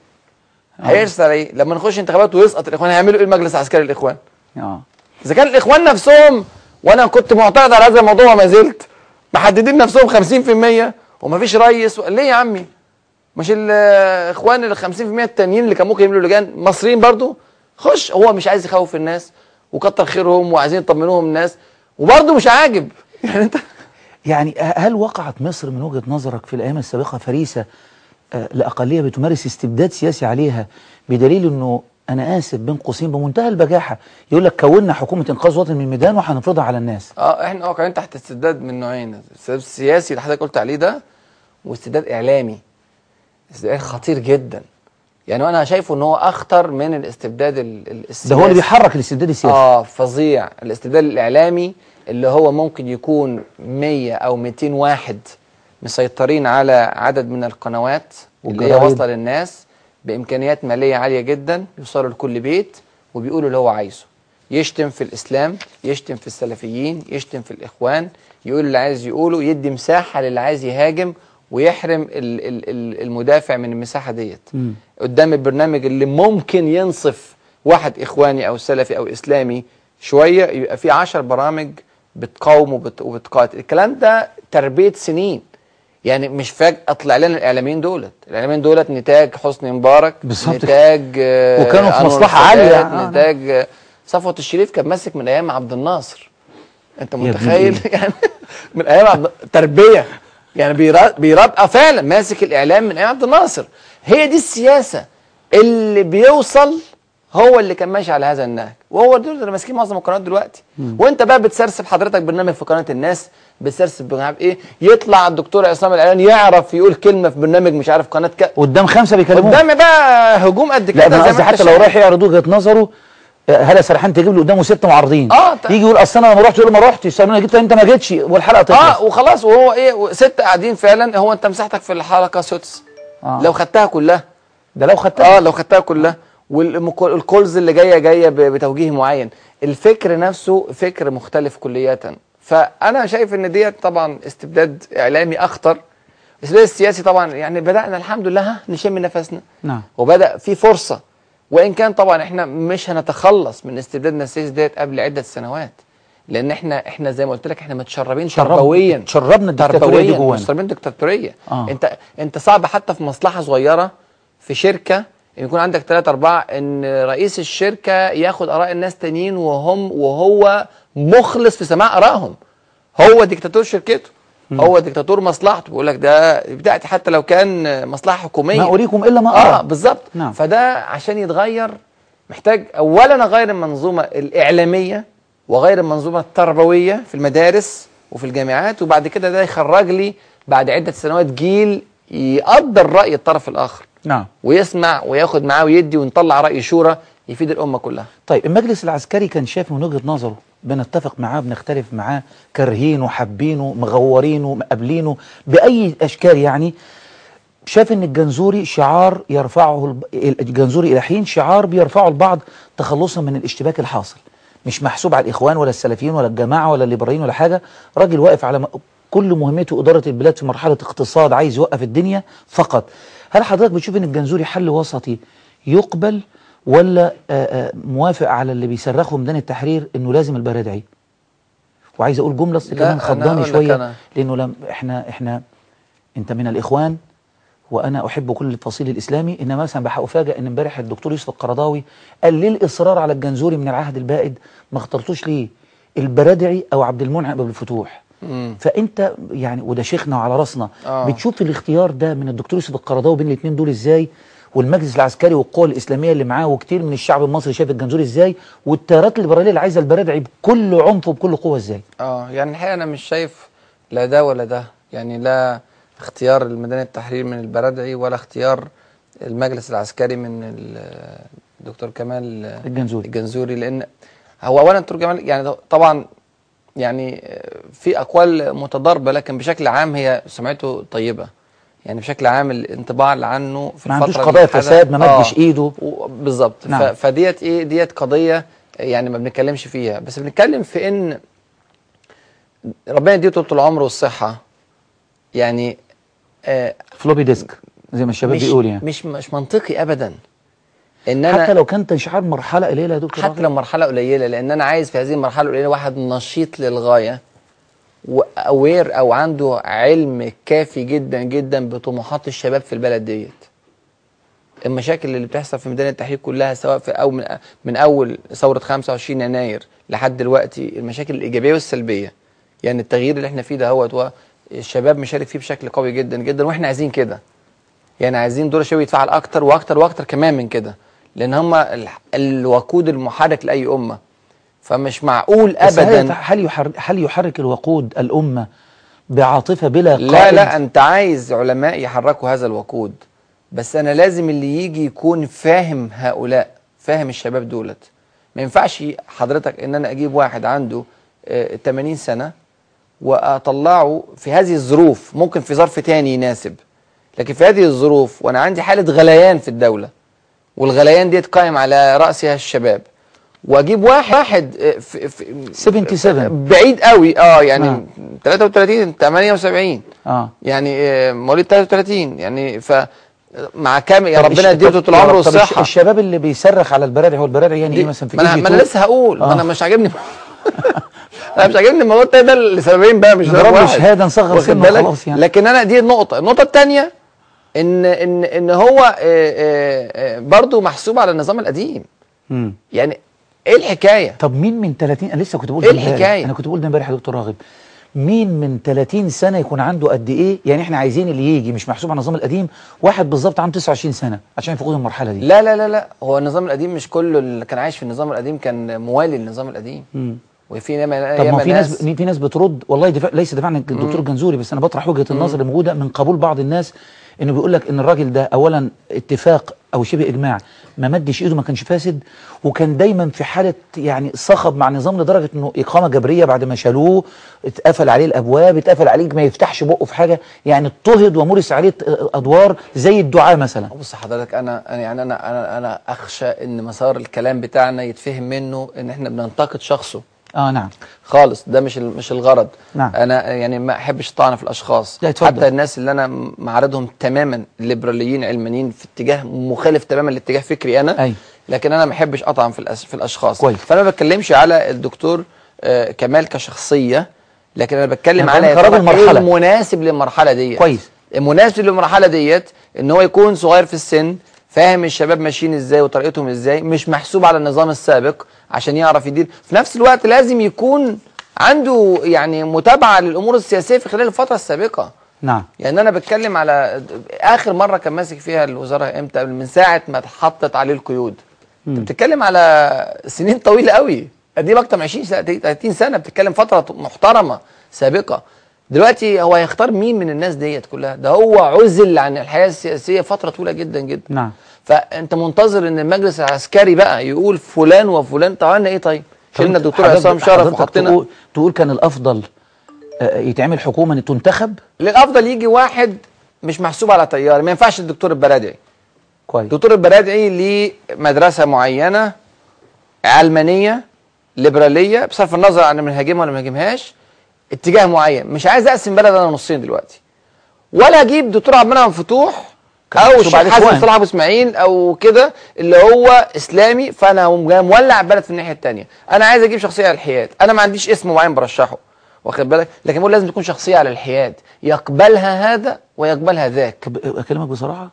هيرسي على إيه؟ لما نخش انتخابات ويسقط الإخوان هيعملوا إيه المجلس العسكري للإخوان؟ آه. إذا كان الإخوان نفسهم وأنا كنت معترض على هذا الموضوع وما زلت محددين نفسهم 50% ومفيش ريس و... ليه يا عمي؟ مش الإخوان ال 50% التانيين اللي كان ممكن يعملوا لجان؟ مصريين برضو. خش هو مش عايز يخوف الناس وكتر خيرهم وعايزين يطمنوهم الناس وبرضه مش عاجب. يعني انت يعني هل وقعت مصر من وجهة نظرك في الأيام السابقة فريسة آه، لأقلية بتمارس استبداد سياسي عليها بدليل أنه أنا آسف بين قوسين بمنتهى البجاحة؟ يقول لك كونا حكومة إنقاذ وطني من الميدان وهنفرضها على الناس. آه إحنا واقعين تحت استبداد من نوعين. الاستبداد السياسي اللي حضرتك قلت عليه ده واستبداد إعلامي. استبداد خطير جدا. يعني أنا شايفه إن هو أخطر من الاستبداد ال- ال- السياسي. ده هو اللي بيحرك الاستبداد السياسي. آه فظيع. الاستبداد الإعلامي اللي هو ممكن يكون 100 أو 200 واحد مسيطرين على عدد من القنوات اللي هي. واصلة للناس بإمكانيات مالية عالية جدا يوصلوا لكل بيت وبيقولوا اللي هو عايزه. يشتم في الإسلام يشتم في السلفيين يشتم في الإخوان يقول اللي عايز يقوله يدي مساحة للي عايز يهاجم ويحرم ال- ال- ال- المدافع من المساحة ديت. قدام البرنامج اللي ممكن ينصف واحد إخواني أو سلفي أو إسلامي شوية يبقى في عشر برامج بتقاوم وبت- وبتقاتل الكلام ده تربية سنين يعني مش فجاه طلع لنا الإعلاميين دولت الإعلاميين دولت نتاج حسني مبارك بالظبط. نتاج آه، وكانوا في السادات، عالية. آه، نتاج آه، صفوت الشريف كان ماسك من أيام عبد الناصر أنت متخيل؟ يعني من أيام عبد تربية يعني بيرا- بيربقى فعلا ماسك الإعلام من أيام عبد الناصر. هي دي السياسة. اللي بيوصل هو اللي كان ماشي على هذا النهج. وهو دول اللي ماسكين معظم القنوات دلوقتي. وانت بقى بتسرسب حضرتك برنامج في قناة الناس بتسرسب برنامج إيه. يطلع الدكتور عصام الاعلان يعرف يقول كلمة في برنامج مش عارف قناة ك... قدام خمسة بيكلموه. قدام بقى هجوم قد لا كده أنت حتى لو. رايح يعرض وجهة نظره هلا سرحان تجيب له قدامه ست معارضين؟ آه، ت- يجي يقول أصل أنا ما رحتش يقول ما رحتش. أنا جبت أنت ما جيتش. والحلقة تخلص. آه وخلاص وهو إيه ست قاعدين فعلا هو أنت مساحتك في الحلقة سدس آه. لو خدتها كلها. ده لو خدتها؟ آه لو خدتها كلها. والكولز اللي جاية جاية بتوجيه معين. الفكر نفسه فكر مختلف كلية فأنا شايف إن ديت طبعا استبداد إعلامي أخطر. الاستبداد السياسي طبعا. يعني بدأنا الحمد لله نشم نفسنا. نعم. وبدأ في فرصة. وإن كان طبعا إحنا مش هنتخلص من استبدادنا السياسي ديت قبل عدة سنوات. لأن إحنا إحنا زي ما قلت لك إحنا متشربين شرب- تربويا شربنا الدكتاتورية دي جوانا. متشربين دكتاتوريه آه. انت أنت صعب حتى في مصلحة صغيرة في شركة إن يكون عندك ثلاثة أربعة إن رئيس الشركة ياخد آراء الناس تانيين وهم وهو مخلص في سماع آرائهم. هو ديكتاتور شركته. هو ديكتاتور مصلحته بيقول لك ده بتاعتي حتى لو كان مصلحة حكومية. ما أريكم إلا ما آه ارى بالظبط. نعم. فده عشان يتغير محتاج اولا أغير المنظومة الإعلامية وأغير المنظومة التربوية في المدارس وفي الجامعات وبعد كده ده يخرج لي بعد عدة سنوات جيل يقدر رأي الطرف الآخر. نعم. ويسمع وياخد معاه ويدي ونطلع رأي شورى يفيد الأمة كلها. طيب المجلس العسكري كان شايف من وجهة نظره بنتفق معاه بنختلف معاه كارهينه حابينه مغورينه مقابلينه بأي أشكال يعني. شاف إن الجنزوري شعار يرفعه الجنزوري إلى حين شعار بيرفعه البعض تخلصا من الاشتباك الحاصل. مش محسوب على الإخوان ولا السلفيين ولا الجماعة ولا الليبراليين ولا حاجة. راجل واقف على كل مهمته إدارة البلاد في مرحلة اقتصاد عايز يوقف الدنيا فقط. هل حضرتك بتشوف إن الجنزوري حل وسطي يقبل ولا آه، آه، موافق على اللي بيصرخوا ميدان التحرير إنه لازم البرادعي وعايز أقول جملة لا، كمان خضاني شوية أنا. لأنه لم إحنا إحنا أنت من الإخوان وأنا أحب كل التفصيل الإسلامي إنما مثلا افاجئ إن امبارح الدكتور يوسف القرضاوي قال ليه الإصرار على الجنزوري من العهد البائد ما اخترتوش ليه البرادعي أو عبد المنعم ابو الفتوح مم. فأنت يعني وده شيخنا وعلى رأسنا آه. بتشوف الاختيار ده من الدكتور يوسف القرضاوي بين الاثنين دول إزاي والمجلس العسكري والقوى الإسلامية اللي معاه وكتير من الشعب المصري شايف الجنزوري إزاي والتيارات الليبراليه اللي عايزه البرادعي بكل عنف وبكل قوة إزاي؟ آه يعني الحقيقة أنا مش شايف لا ده ولا ده. يعني لا اختيار الميدان التحرير من البرادعي ولا اختيار المجلس العسكري من ال- الدكتور كمال الجنزوري. الجنزوري. لأن هو اولا دكتور كمال يعني طبعا يعني في أقوال متضاربة لكن بشكل عام هي سمعته طيبة. يعني بشكل عام الانطباع اللي عنه في ما الفترة عندوش اللي قضايا فساد ما آه. مدش إيده. و- بالظبط. نعم. فديت إيه؟ ديت قضية يعني ما بنتكلمش فيها. بس بنتكلم في إن ربنا يديه طول العمر والصحة. يعني آه floppy disk زي ما الشباب بيقول يعني. مش مش منطقي ابدا. إن أنا حتى لو كان تشعار مرحلة قليلة يا دكتور حتى. لو مرحلة قليلة لأن أنا عايز في هذه المرحلة القليلة واحد نشيط للغاية. و aware أو عنده علم كافي جدا جدا بطموحات الشباب في البلد ديت. المشاكل اللي بتحصل في ميدان التحرير كلها سواء في أو من, من أول ثورة 25 يناير لحد دلوقتي المشاكل الإيجابية والسلبية. يعني التغيير اللي إحنا فيه ده هو الشباب مشارك فيه بشكل قوي جدا جدا وإحنا عايزين كده. يعني عايزين دور الشباب يتفاعل أكتر وأكتر وأكتر كمان من كده. لأن هم ال- الوقود المحرك لأي أمة. فمش معقول ابدا. هل يحرك هل يحرك الوقود الأمة بعاطفة بلا لا قائد؟ لا أنت عايز علماء يحركوا هذا الوقود. بس أنا لازم اللي يجي يكون فاهم هؤلاء فاهم الشباب دولت. ما ينفعش حضرتك إن أنا أجيب واحد عنده آه، 80 سنة وأطلعه في هذه الظروف. ممكن في ظرف تاني يناسب. لكن في هذه الظروف وأنا عندي حالة غليان في الدولة والغليان ديت قائم على رأسها الشباب. واجيب واحد واحد آه، في في 77 بعيد قوي آه يعني نعم. 33 78 آه يعني آه، مواليد 33 يعني ف مع كام يا ربنا طب- طول العمر الش- والصحة الشباب اللي بيصرخ على البرادعي هو البرادعي يعني إيه مثلا في ما أنا كي جي ما أنا 2 لسه هقول ما آه. أنا مش عاجبني أنا مش عاجبني الموضوع التاني ده لسببين بقى مش واحد. شهادة نصغر سنه؟ وخلاص يعني. لكن أنا دي النقطة النقطة الثانية إن إن إن هو آه، آه، آه، برضه محسوب على النظام القديم مم. يعني إيه الحكاية؟ طب مين من 30 أنا لسه كنت بقول امبارح. الحكاية؟ أنا كنت بقول ده امبارح يا دكتور راغب. مين من 30 سنة يكون عنده قد إيه؟ يعني إحنا عايزين اللي يجي مش محسوب على النظام القديم. واحد بالظبط عنده 29 سنة عشان يفوق المرحلة دي. لا لا لا لا. هو النظام القديم مش كله اللي كان عايش في النظام القديم كان موالي للنظام القديم. مم. وفي ياما طب ما في ناس في ناس بترد. والله دفاع ليس دفاع عن الدكتور جنزوري بس أنا بطرح وجهة النظر اللي موجوده من قبول بعض الناس إنه بيقول لك إن الراجل ده اولا اتفاق أو شبه إجماع. ما مدش ايده ما كانش فاسد وكان دايما في حالة يعني صخب مع النظام لدرجة إنه إقامة جبرية بعد ما شالوه اتقفل عليه الأبواب اتقفل عليه ما يفتحش بقه في حاجة يعني اضطهد ومورس عليه أدوار زي الدعاء مثلا. بص حضرتك أنا يعني أنا أنا أنا أخشى إن مسار الكلام بتاعنا يتفهم منه إن إحنا بننتقد شخصه. آه نعم خالص ده مش مش الغرض نعم. أنا يعني ما أحبش الطعن في الأشخاص. حتى الناس اللي أنا معارضهم تماما الليبراليين علمانيين في اتجاه مخالف تماما لاتجاه فكري أنا أيوة. لكن أنا ما أحبش أطعن في في الأشخاص كويس. فأنا ما بتكلمش على الدكتور آه كمال كشخصية لكن أنا بتكلم أنا على إيه مرحلة. المناسب للمرحلة ديت كويس. المناسب للمرحلة ديت إن هو يكون صغير في السن فاهم الشباب ماشيين إزاي وطريقتهم إزاي مش محسوب على النظام السابق عشان يعرف يدير. في نفس الوقت لازم يكون عنده يعني متابعة للأمور السياسية في خلال الفترة السابقة. نعم. يعني أنا بتكلم على آخر مرة كان ماسك فيها الوزارة إمتى؟ من ساعة ما اتحطت عليه القيود. أنت بتتكلم على سنين طويلة قوي قديم أكتر من 20 سنة 30 سنة بتتكلم فترة محترمة سابقة. دلوقتي هو هيختار مين من الناس ديت كلها؟ ده هو عزل عن الحياة السياسية فترة طويلة جدا جدا. نعم. فأنت منتظر إن المجلس العسكري بقى يقول فلان وفلان. طب عملنا إيه طيب؟ شلنا الدكتور عصام شرف وحطينا تقول, تقول كان الأفضل آه، يتعمل حكومة إن تنتخب؟ للأفضل يجي واحد مش محسوب على تيار ما ينفعش الدكتور البرادعي. كويس. الدكتور البرادعي ليه مدرسه معينة علمانية ليبرالية بصرف النظر عن بنهاجمها ولا ما بنهاجمهاش اتجاه معين. مش عايز أقسم بلد أنا نصين دلوقتي. ولا أجيب دكتور عبد المنعم فتوح أو الشيخ حسن. صلاح أبو إسماعيل أو كده اللي هو إسلامي فأنا مولع البلد في الناحية الثانية أنا عايز أجيب شخصية على الحياد. أنا ما عنديش اسم معين برشحه. واخد بالك؟ لكن بقول لازم تكون شخصية على الحياد. يقبلها هذا ويقبلها ذاك. أكلمك بصراحة؟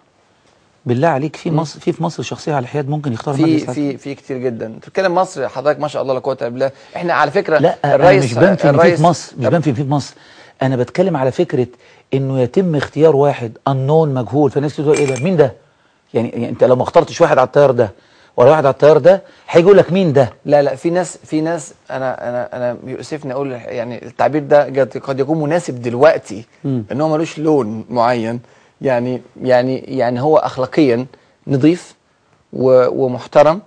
بالله عليك في مصر في في مصر شخصية على الحياد ممكن يختار في في في كتير جدا. أنت بتتكلم مصر حضرتك ما شاء الله لا قوة إلا بالله. إحنا على فكرة لا الرئيس مش بنفي الرئيس في مصر مش بنفي في في مصر. أنا بتكلم على فكرة إنه يتم اختيار واحد انون مجهول. فالناس تقول إيه ده؟ مين ده؟ يعني, يعني أنت لو ما اخترتش واحد على التيار ده ولا واحد على التيار ده هيجي لك مين ده؟ لا لا في ناس في ناس أنا أنا أنا يؤسفني أقول يعني التعبير ده قد- يكون مناسب دلوقتي. إن هو ملوش لون معين. يعني يعني يعني هو اخلاقيا نظيف ومحترم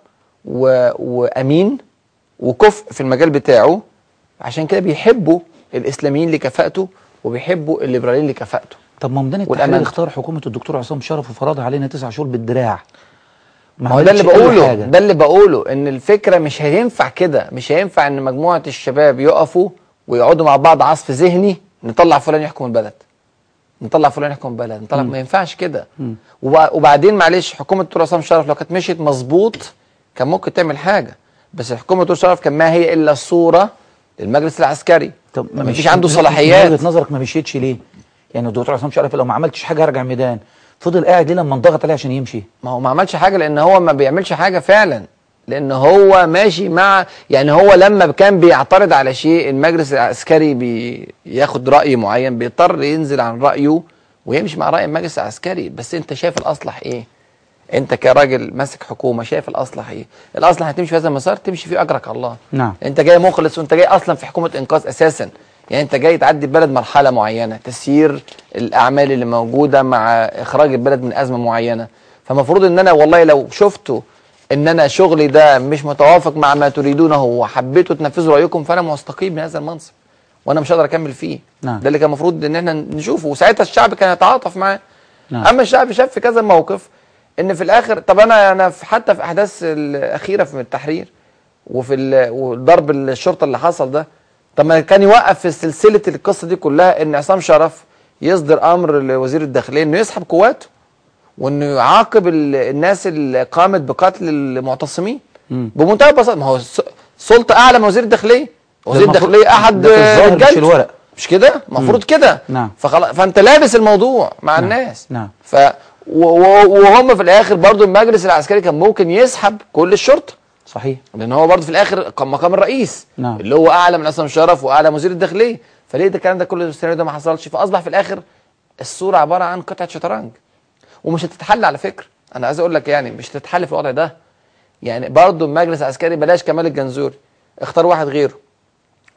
وأمين وكفء في المجال بتاعه. عشان كده بيحبوا الإسلاميين لكفاءته وبيحبوا الليبراليين لكفاءته طب ما ميدان التحرير. اختار حكومة الدكتور عصام شرف وفرضها علينا تسع شهور بالدراع. ما هو ده اللي بقوله. ده اللي بقوله إن الفكرة مش هينفع كده. مش هينفع إن مجموعة الشباب يقفوا ويقعدوا مع بعض عصف ذهني نطلع فلان يحكم البلد. نطلع فلان يحكم البلد نطلع ما ينفعش كده. وب- وبعدين معلش حكومة الدكتور عصام شرف لو كانت مشيت مظبوط كان ممكن تعمل حاجة. بس حكومة الدكتور شرف كان ما هي إلا صورة للمجلس العسكري. طب ما فيش عنده صلاحيات من وجهة نظرك ما مشيتش ليه؟ يعني الدكتور عصام شرف لو ما عملتش حاجة هرجع ميدان. فضل قاعد ليه لما انضغط عليه عشان يمشي؟ ما هو ما عملش حاجة لأن هو ما بيعملش حاجة فعلا. لأن هو ماشي مع يعني هو لما كان بيعترض على شيء المجلس العسكري بياخد رأي معين بيضطر ينزل عن رأيه ويمشي مع رأي المجلس العسكري. بس أنت شايف الأصلح إيه؟ أنت كراجل ماسك حكومة شايف الأصلح إيه؟ الأصلح هتمشي في هذا المسار تمشي فيه أجرك الله. نعم. أنت جاي مخلص وأنت جاي أصلا في حكومة إنقاذ أساسا. يعني أنت جاي تعدي البلد مرحلة معينة تسيير الأعمال اللي موجودة مع إخراج البلد من أزمة معينة. فمفروض إن أنا والله لو شفته إن أنا شغلي ده مش متوافق مع ما تريدونه وحبيتوا تنفذوا رأيكم فأنا مستقيم من هذا المنصب وأنا مش هقدر أكمل فيه نعم. ده اللي كان المفروض إن إحنا نشوفه وساعتها الشعب كان يتعاطف معاه نعم. أما الشعب شاف في كذا موقف إن في الآخر طب أنا أنا في حتى في أحداث الأخيرة في التحرير وفي وضرب الشرطة اللي حصل ده طب ما كان يوقف في سلسلة القصة دي كلها إن عصام شرف يصدر أمر لوزير الداخلية إنه يسحب قواته وانه يعاقب ال- الناس اللي قامت بقتل المعتصمين. بمنتهى البساطة. ما هو سلطة أعلى من وزير الداخلية. وزير الداخلية أحد رجالته. مش كده؟ المفروض كده. نعم. فخلاص فأنت لابس الموضوع مع نعم. الناس. نعم. ف وهم في الآخر برضو المجلس العسكري كان ممكن يسحب كل الشرطة. صحيح. لأن هو برضو في الآخر قام مقام الرئيس. نعم. اللي هو أعلى من عصام شرف وأعلى من وزير الداخلية. فليه ده الكلام ده كله السيناريو ده ما حصلش؟ فأصبح في الآخر الصورة عبارة عن قطعة شطرنج. ومش هتتحل على فكرة. أنا عايز أقول لك يعني مش هتتحل في الوضع ده. يعني برضو المجلس العسكري بلاش كمال الجنزوري. اختار واحد غيره.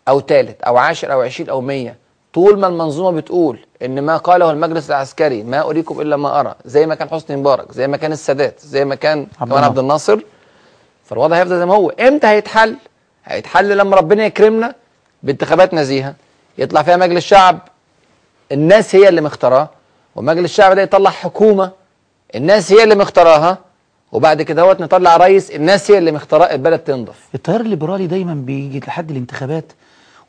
أو ثالث أو عاشر أو عشرين أو مية. طول ما المنظومة بتقول إن ما قاله المجلس العسكري ما أريكم إلا ما أرى. زي ما كان حسني مبارك زي ما كان السادات زي ما كان عبد جمال عبد الناصر. فالوضع هيفضل زي ما هو. إمتى هيتحل؟ هيتحل لما ربنا يكرمنا بانتخابات نزيهة يطلع فيها مجلس شعب. الناس هي اللي مختاراه. ومجلس الشعب ده يطلع حكومة. الناس هي اللي مختاراها. وبعد كده هوت نطلع رئيس. الناس هي اللي مختاراه البلد تنضف. التيار الليبرالي دايما بيجي لحد الانتخابات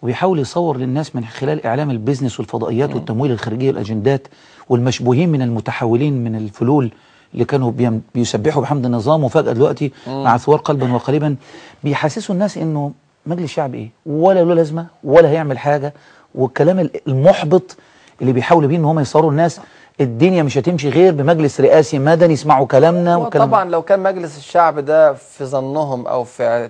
وبيحاول يصور للناس من خلال إعلام البيزنس والفضائيات والتمويل الخارجي والأجندات والمشبوهين من المتحولين من الفلول اللي كانوا بيسبحوا بحمد النظام. وفجأة دلوقتي مع ثوار قلبا وقالبا بيحسسوا الناس إنه مجلس الشعب إيه؟ ولا له لازمة ولا هيعمل حاجة. والكلام ال- المحبط اللي بيحاولوا بيه إن هم يصوروا الناس الدنيا مش هتمشي غير بمجلس رئاسي مدني يسمعوا كلامنا والكلام طبعا لو كان مجلس الشعب ده في ظنهم أو في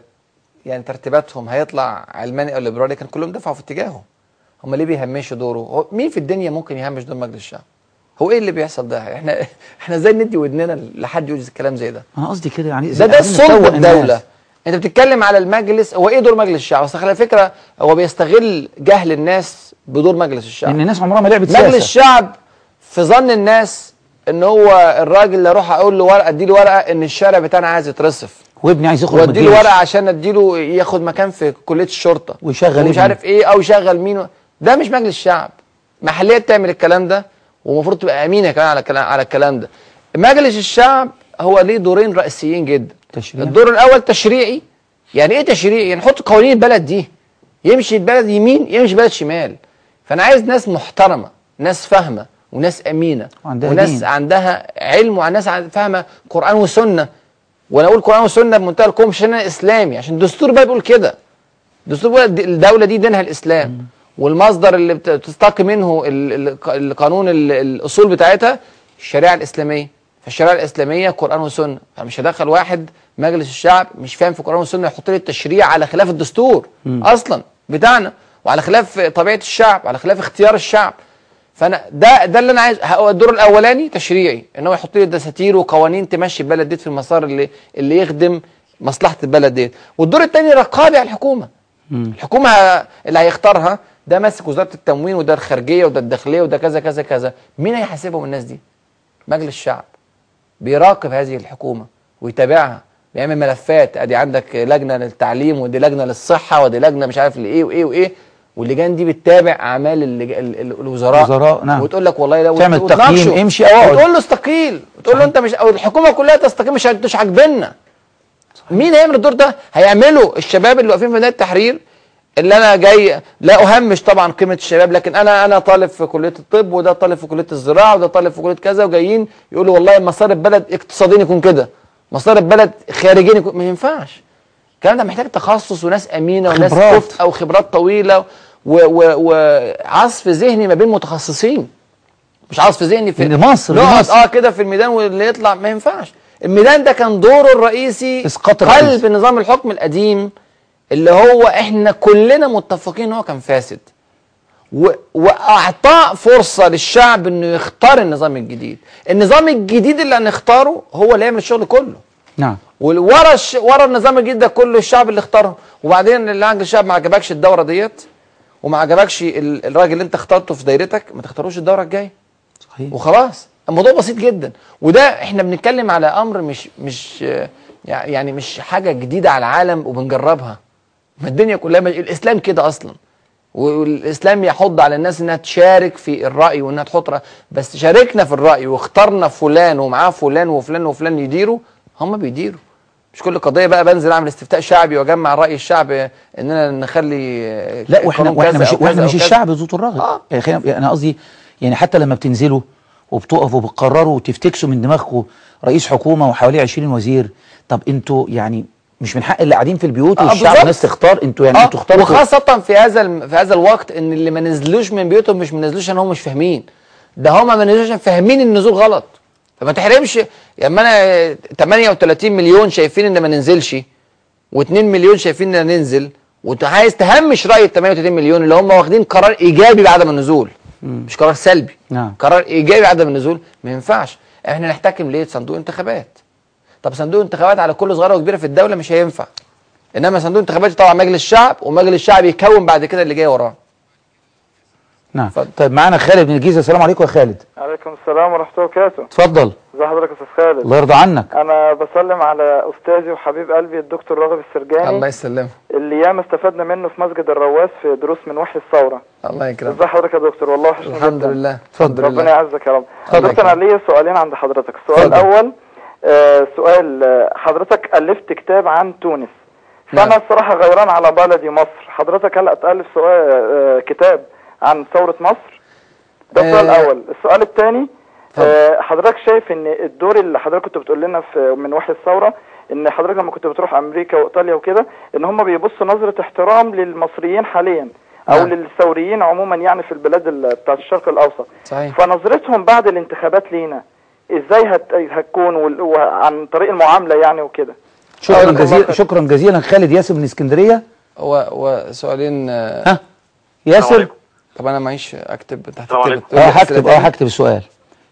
يعني ترتيباتهم هيطلع علماني أو ليبرالي كان كلهم دفعوا في اتجاهه. هم ليه بيهمشوا دوره؟ مين في الدنيا ممكن يهمش دور مجلس الشعب؟ هو إيه اللي بيحصل ده؟ إحنا إحنا إزاي ندي ودننا لحد يقول الكلام زي ده؟ أنا قصدي كده يعني ده ده صلب الناس. الدولة. انت بتتكلم على المجلس هو إيه دور مجلس الشعب؟ اصل على فكرة هو بيستغل جهل الناس بدور مجلس الشعب. ان الناس عمرها ما لعبت مجلس سياسة. الشعب في ظن الناس إن هو الراجل اللي أروح أقول له ورقة أديله ورقة إن الشارع بتاعنا عايز يترصف وابني عايز يخرج وأديله الجيش. ورقة عشان أديله ياخد مكان في كلية الشرطة. ويشغل ابنه. عارف إيه أو يشغل مين. و- ده مش مجلس الشعب. محليات تعمل الكلام ده ومفروض تبقى أمينة كمان على الكلام على الكلام ده. مجلس الشعب هو ليه دورين رئيسيين جدا. تشريع. الدور الأول تشريعي. يعني إيه تشريعي؟ يعني نحط قوانين البلد دي. يمشي البلد يمين يمشي البلد شمال. فأنا عايز ناس محترمة ناس فاهمة وناس أمينة وعندها وناس دين. عندها علم وناس فاهمة قرآن وسنة. وأنا أقول قرآن وسنة بمنتهى القوة مش عشان أنا إسلامي. عشان الدستور بقى بيقول كده. الدستور بيقول الد- الدولة دي دينها الإسلام. والمصدر اللي بت- بتستقي منه ال- ال- القانون ال- الأصول بتاعتها الشريعة الإسلامية. فالشريعه الإسلامية قرآن وسنة. فمش هدخل واحد مجلس الشعب مش فاهم في القران والسنة يحط لي التشريع على خلاف الدستور. أصلا بتاعنا. وعلى خلاف طبيعة الشعب وعلى خلاف اختيار الشعب. فأنا ده ده اللي أنا عايز. هو الدور الأولاني تشريعي إن هو يحط لي دساتير وقوانين تمشي البلد دي في المسار اللي اللي يخدم مصلحة البلد دي والدور الثاني رقابي على الحكومة. الحكومة ه- اللي هيختارها ده ماسك وزارة التموين وده الخارجية وده الداخلية وده كذا كذا كذا. مين هيحاسبهم الناس دي؟ مجلس الشعب. بيراقب هذه الحكومة ويتابعها بيعمل ملفات ادي عندك لجنة للتعليم ودي لجنة للصحة ودي لجنة مش عارف لإيه وإيه وإيه واللجان دي بتتابع أعمال اللج... الوزراء الوزراء، نعم. وتقول لك والله لو تعمل. تقييم، امشي أو اقعد. وتقول له استقيل وتقول له انت مش أو الحكومة كلها تستقيل مش مش عاجبنا مين هيعمل الدور ده؟ هيعمله الشباب اللي واقفين في ميدان التحرير اللي أنا جاي لا أهمش طبعا قيمة الشباب لكن أنا أنا طالب في كلية الطب وده طالب في كلية الزراعة وده طالب في كلية كذا وجايين يقولوا والله مسار البلد اقتصاديا يكون كده مسار البلد خارجيا يكون ما ينفعش الكلام ده محتاج تخصص وناس أمينة وناس خبرات. كفء أو خبرات طويلة وعصف ذهني ما بين متخصصين مش عصف ذهني في مصر، نقعد مصر. آه كده في الميدان واللي يطلع ما ينفعش الميدان ده كان دوره الرئيسي الرئيس. قلب نظام الحكم القديم اللي هو إحنا كلنا متفقين إن هو كان فاسد. واعطاء فرصة للشعب إنه يختار النظام الجديد. النظام الجديد اللي هنختاره هو اللي يعمل الشغل كله. نعم. ورا الش... ورا النظام الجديد ده كله الشعب اللي اختاره. وبعدين اللي عند الشعب ما عجبكش الدورة ديت وما عجبكش ال... الراجل اللي انت اخترته في دايرتك ما تختاروش الدورة الجاية. صحيح. وخلاص. الموضوع بسيط جدا. وده إحنا بنتكلم على أمر مش مش يعني مش حاجة جديدة على العالم وبنجربها. ما الدنيا كلها مش الإسلام كده أصلا والإسلام يحض على الناس إنها تشارك في الرأي وإنها تحط رأي بس شاركنا في الرأي واخترنا فلان ومعاه فلان وفلان وفلان يديروا هم بيديروا مش كل قضية بقى بنزل أعمل استفتاء شعبي وأجمع رأي الشعب إننا نخلي لا وإحنا وإحنا مش وإحنا مش. الشعب ذو الراغب آه. يعني خلينا أنا قصدي يعني حتى لما بتنزلوا وبتقفوا وبتقرروا وتفتكسوا من دماغكم رئيس حكومة وحواليه 20 وزير طب أنتوا يعني مش من حق اللي قاعدين في البيوت آه، والشعب. الناس تختار أنتوا يعني آه أنتوا اختاروا وخاصة في هذا. في هذا الوقت إن اللي ما نزلوش من بيوتهم مش ما نزلوش عشان هم مش فاهمين. ده هم ما نزلوش فاهمين النزول غلط. فما تحرمش لما أنا 38 مليون شايفين إن ما ننزلش و2 مليون شايفين إن ننزل وانت عايز تهمش رأي ال 38 مليون اللي هم واخدين قرار إيجابي بعدم النزول. مش قرار سلبي. نعم. قرار إيجابي بعدم النزول ما ينفعش. إحنا نحتكم ليه؟ صندوق انتخابات. طب صندوق انتخابات على كل صغيره وكبيره في الدولة مش هينفع. إنما صندوق انتخابات طبعا مجلس الشعب ومجلس الشعب يكون بعد كده اللي جاي وراه. نعم. اتفضل. طيب معانا خالد من الجيزة. السلام عليكم يا خالد. عليكم السلام ورحمة الله وبركاته. اتفضل. ازي حضرتك يا أستاذ خالد؟ الله يرضى عنك. أنا بسلم على أستاذي وحبيب قلبي الدكتور راغب السرجاني. الله يسلمك اللي ياما استفدنا منه في مسجد الرواس في دروس من وحي الثورة. الله يكرمك. ازي حضرتك يا دكتور؟ والله الحمد جدا. لله. الحمد ربنا لله يعزك يا رب. اتفضل. دكتور أنا ليا سؤالين عند حضرتك. السؤال اتفضل. الأول سؤال آه، حضرتك ألفت كتاب عن تونس نعم. فانا الصراحة غيران على بلدي مصر حضرتك هل تالف سؤال آه كتاب عن ثورة مصر ده السؤال آه. الأول السؤال الثاني. آه حضرتك شايف إن الدور اللي حضرتك كنت بتقول لنا في من وحي الثورة إن حضرتك لما كنت بتروح أمريكا وإيطاليا وكده إن هم بيبصوا نظرة احترام للمصريين حاليا أو نعم. للثوريين عموما يعني في البلاد ال- بتاعت الشرق الأوسط صحيح فنظرتهم بعد الانتخابات لينا إزاي هت... هتكون وال- وعن طريق المعاملة يعني وكده. شكرا جزيلا شكرا جزيلا. خالد ياسر من اسكندرية. هو وسؤالين آه، ها؟ ياسر. طب أنا معيش أكتب تحت عليكم. أه هكتب أه هكتب السؤال.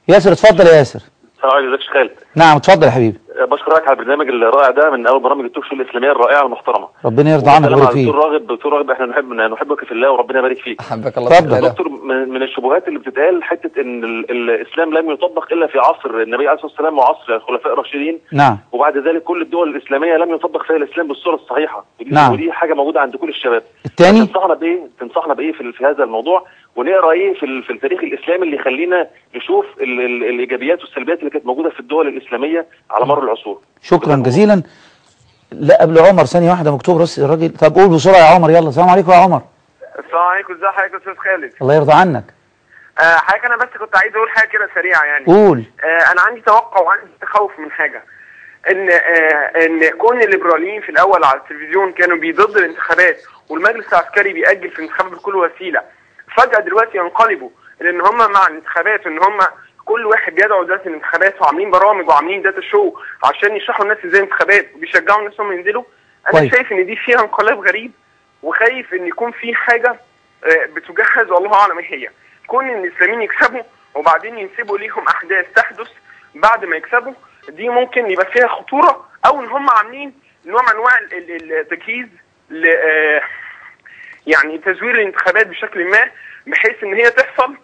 ياسر اتفضل يا ياسر. السلام عليكم. ازيك يا خالد؟ نعم اتفضل يا حبيبي. بشكرك على البرنامج الرائع ده من أول برامج التوك شو الإسلامية الرائعة المحترمه ربنا يرضى عنك ويبارك فيك. راغب دكتور راغب إحنا نحب نحبك في الله وربنا يبارك فيك. أحبك الله اتفضل. دكتور من الشبهات اللي بتتقال حتة إن ال- الإسلام لم يطبق إلا في عصر النبي عليه الصلاة والسلام وعصر الخلفاء الراشدين. نعم. وبعد ذلك كل الدول الإسلامية لم يطبق فيها الإسلام بالصورة الصحيحة. نعم. ودي حاجة موجودة عند كل الشباب. الثاني تنصحنا بإيه؟ تنصحنا بإيه في, في هذا الموضوع؟ ونقرأ إيه في, في التاريخ الإسلامي اللي يخلينا نشوف ال ال الإيجابيات والسلبيات اللي كانت موجودة في الدول الإسلامية على مر العصور. شكرا جزيلا. لا قبل عمر ثانية واحدة مكتوب راس الراجل طب قول بسرعة يا عمر يلا. السلام عليكم يا عمر. السلام عليكم. ازي حضرتك يا أستاذ خالد؟ الله يرضى عنك. آه حضرتك أنا بس كنت عايز أقول حاجة كده سريعة يعني. قول. آه أنا عندي توقع وعندي تخوف من حاجة. إن آه إن كون الليبراليين في الأول على التلفزيون كانوا بيضد الانتخابات والمجلس العسكري بيأجل في الانتخابات بكل وسيلة فجأة دلوقتي ينقلبوا لأن هم مع الانتخابات ان هم كل واحد بيدعو دلوقتي الانتخابات وعاملين برامج وعاملين داتا شو عشان يشرحوا الناس إزاي الانتخابات وبيشجعوا الناس هم ينزلوا أنا كويس. شايف إن دي فيها انقلاب غريب وخايف إن يكون في حاجة آه، بتجهز والله أعلم إيه هي كون إن الإسلاميين يكسبوا وبعدين ينسبوا ليهم أحداث تحدث بعد ما يكسبوا دي ممكن يبقى فيها خطورة أو إن هم عاملين نوع من أنواع ال- ال- التجهيز ل آه، يعني تزوير الانتخابات بشكل ما بحيث إن هي تحصل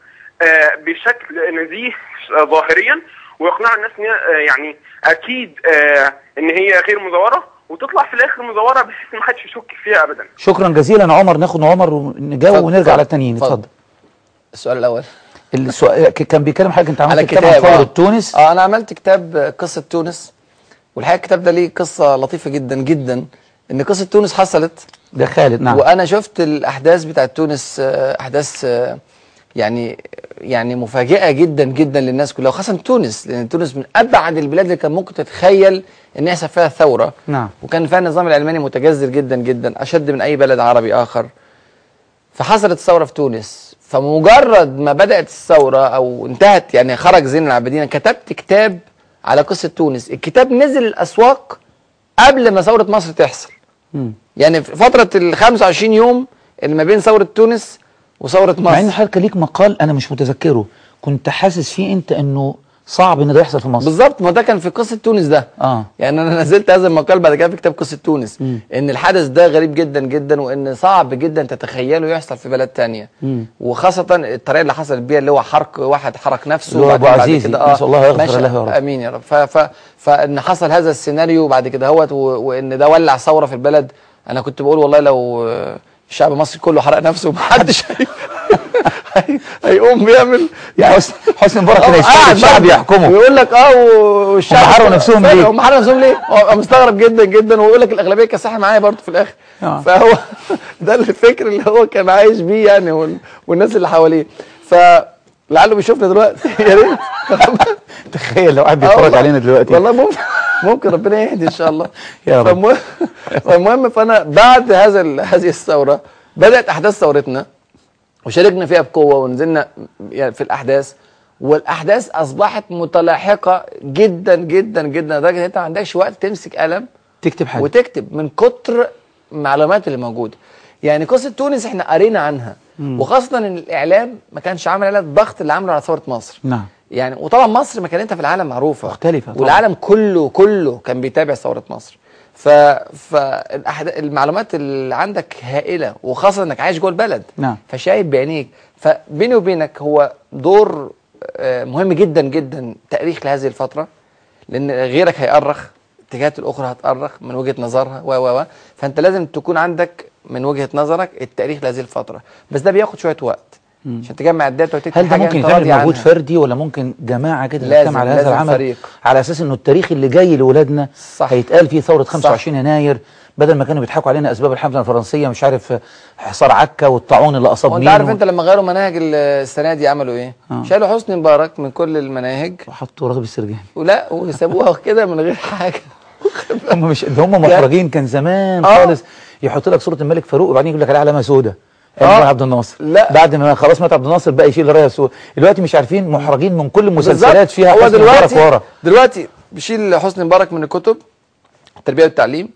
بشكل نزيه آه، ظاهريا ويقنع الناس إن هي آه، يعني أكيد آه، إن هي غير مزورة وتطلع في الآخر مزورة بحيث ما حدش يشك فيها ابدا. شكرا جزيلا عمر. ناخد عمر ونجاوب ونرجع على التانيين. اتفضل. السؤال الأول. السؤال ك- كان بيتكلم حاجة انت على عملت كتاب. عن آه. تونس آه أنا عملت كتاب آه، قصة تونس. والحقيقة الكتاب ده ليه قصة لطيفة جدا جدا. إن قصة تونس حصلت. ده خالد نعم. وأنا شفت الأحداث بتاعت تونس آه، أحداث آه، يعني يعني مفاجئة جدا جدا للناس كلها وخاصة تونس لأن تونس من أبعد البلاد اللي كان ممكن تتخيل إن يحصل فيها ثورة. نعم. وكان فيها النظام العلماني متجذر جدا جدا أشد من أي بلد عربي آخر. فحصلت الثورة في تونس. فمجرد ما بدأت الثورة أو انتهت يعني خرج زين العابدين كتبت كتاب على قصة تونس. الكتاب نزل الأسواق قبل ما ثورة مصر تحصل. مم. يعني في فترة ال 25 يوم اللي ما بين ثورة تونس وثورة مع إن مصر حضرتك ليك مقال أنا مش متذكره. كنت حاسس فيه أنت إنه صعب إن ده يحصل في مصر. بالظبط ما ده كان في قصة تونس ده. آه. يعني أنا نزلت هذا المقال بعد كده في كتاب قصة تونس. مم. إن الحدث ده غريب جدا جدا وإن صعب جدا تتخيله يحصل في بلد تانية. مم. وخاصة الطريقة اللي حصلت بيها اللي هو حرق واحد حرق نفسه اللي هو بعد عزيزي، كده نسأل الله يغفر له يا رب. آمين يا رب. ف ف فإن حصل هذا السيناريو بعد كده هوت و- وإن ده ولع ثورة في البلد أنا كنت بقول والله لو آه، الشعب المصري كله حرق نفسه محدش هي- هي- هيقوم بيعمل يعني حسن حسني مبارك كان آه، قاعد الشعب يحكمه ويقول لك آه والشعب حرقوا نفسهم ليه؟ هم حرقوا نفسهم ليه؟ هو مستغرب جدا جدا ويقول لك الأغلبية صاحي معايا برضه في الآخر. آه. فهو ده الفكر اللي هو كان عايش بيه يعني وال- والناس اللي حواليه. فلعله بيشوفنا دلوقتي. يا ريت. تخيل لو قاعد آه بيتفرج والله. علينا دلوقتي. والله ممكن ممكن ربنا يهدي إن شاء الله. يا رب. فالمهم فأنا بعد هذا هذه الثورة بدأت أحداث ثورتنا وشاركنا فيها بقوة ونزلنا يعني في الأحداث والأحداث أصبحت متلاحقة جدا جدا جدا لدرجة إن أنت ما عندكش وقت تمسك قلم تكتب حاجة. وتكتب من كتر المعلومات اللي موجودة. يعني قصة تونس إحنا قرينا عنها. وخاصة إن الإعلام ما كانش عامل عليها الضغط اللي عامله على ثورة مصر. نعم. يعني وطبعا مصر مكانتها في العالم معروفة. مختلفة طبعاً. والعالم كله كله كان بيتابع ثورة مصر. ف فالمعلومات اللي عندك هائلة وخاصة إنك عايش جوه البلد. نعم. فشايف بعينيك. فبيني وبينك هو دور آه، مهم جدا جدا تأريخ لهذه الفترة لأن غيرك هيأرخ الاتجاهات الأخرى هتأرخ من وجهة نظرها و و و. فأنت لازم تكون عندك من وجهة نظرك التأريخ لهذه الفترة. بس ده بياخد شوية وقت. عشان تجمع الداتا وتكتب هل ده ممكن يتعمل مجهود. فردي ولا ممكن جماعة كده تجتمع على هذا العمل فريق. على أساس إنه التاريخ اللي جاي لاولادنا صح. هيتقال فيه ثورة 25 يناير بدل ما كانوا بيضحكوا علينا أسباب الحملة الفرنسية مش عارف حصار عكا والطاعون اللي أصاب مين عارف و- أنت لما غيروا مناهج ال- السنة دي عملوا إيه؟ آه. شالوا حسني مبارك من كل المناهج وحطوا راغب السرجاني ولا وسابوها كده من غير حاجة هم مش هم محرجين كان زمان آه. خالص يحط لك صورة الملك فاروق وبعدين يقول لك عليها علامه سوداء آه. أيام عبد الناصر لا. بعد ما خلاص مات عبد الناصر بقى يشيل الراية السوداء دلوقتي مش عارفين محرجين من كل المسلسلات. فيها هو دلوقتي ورا دلوقتي بيشيل حسني مبارك من الكتب التربيه والتعليم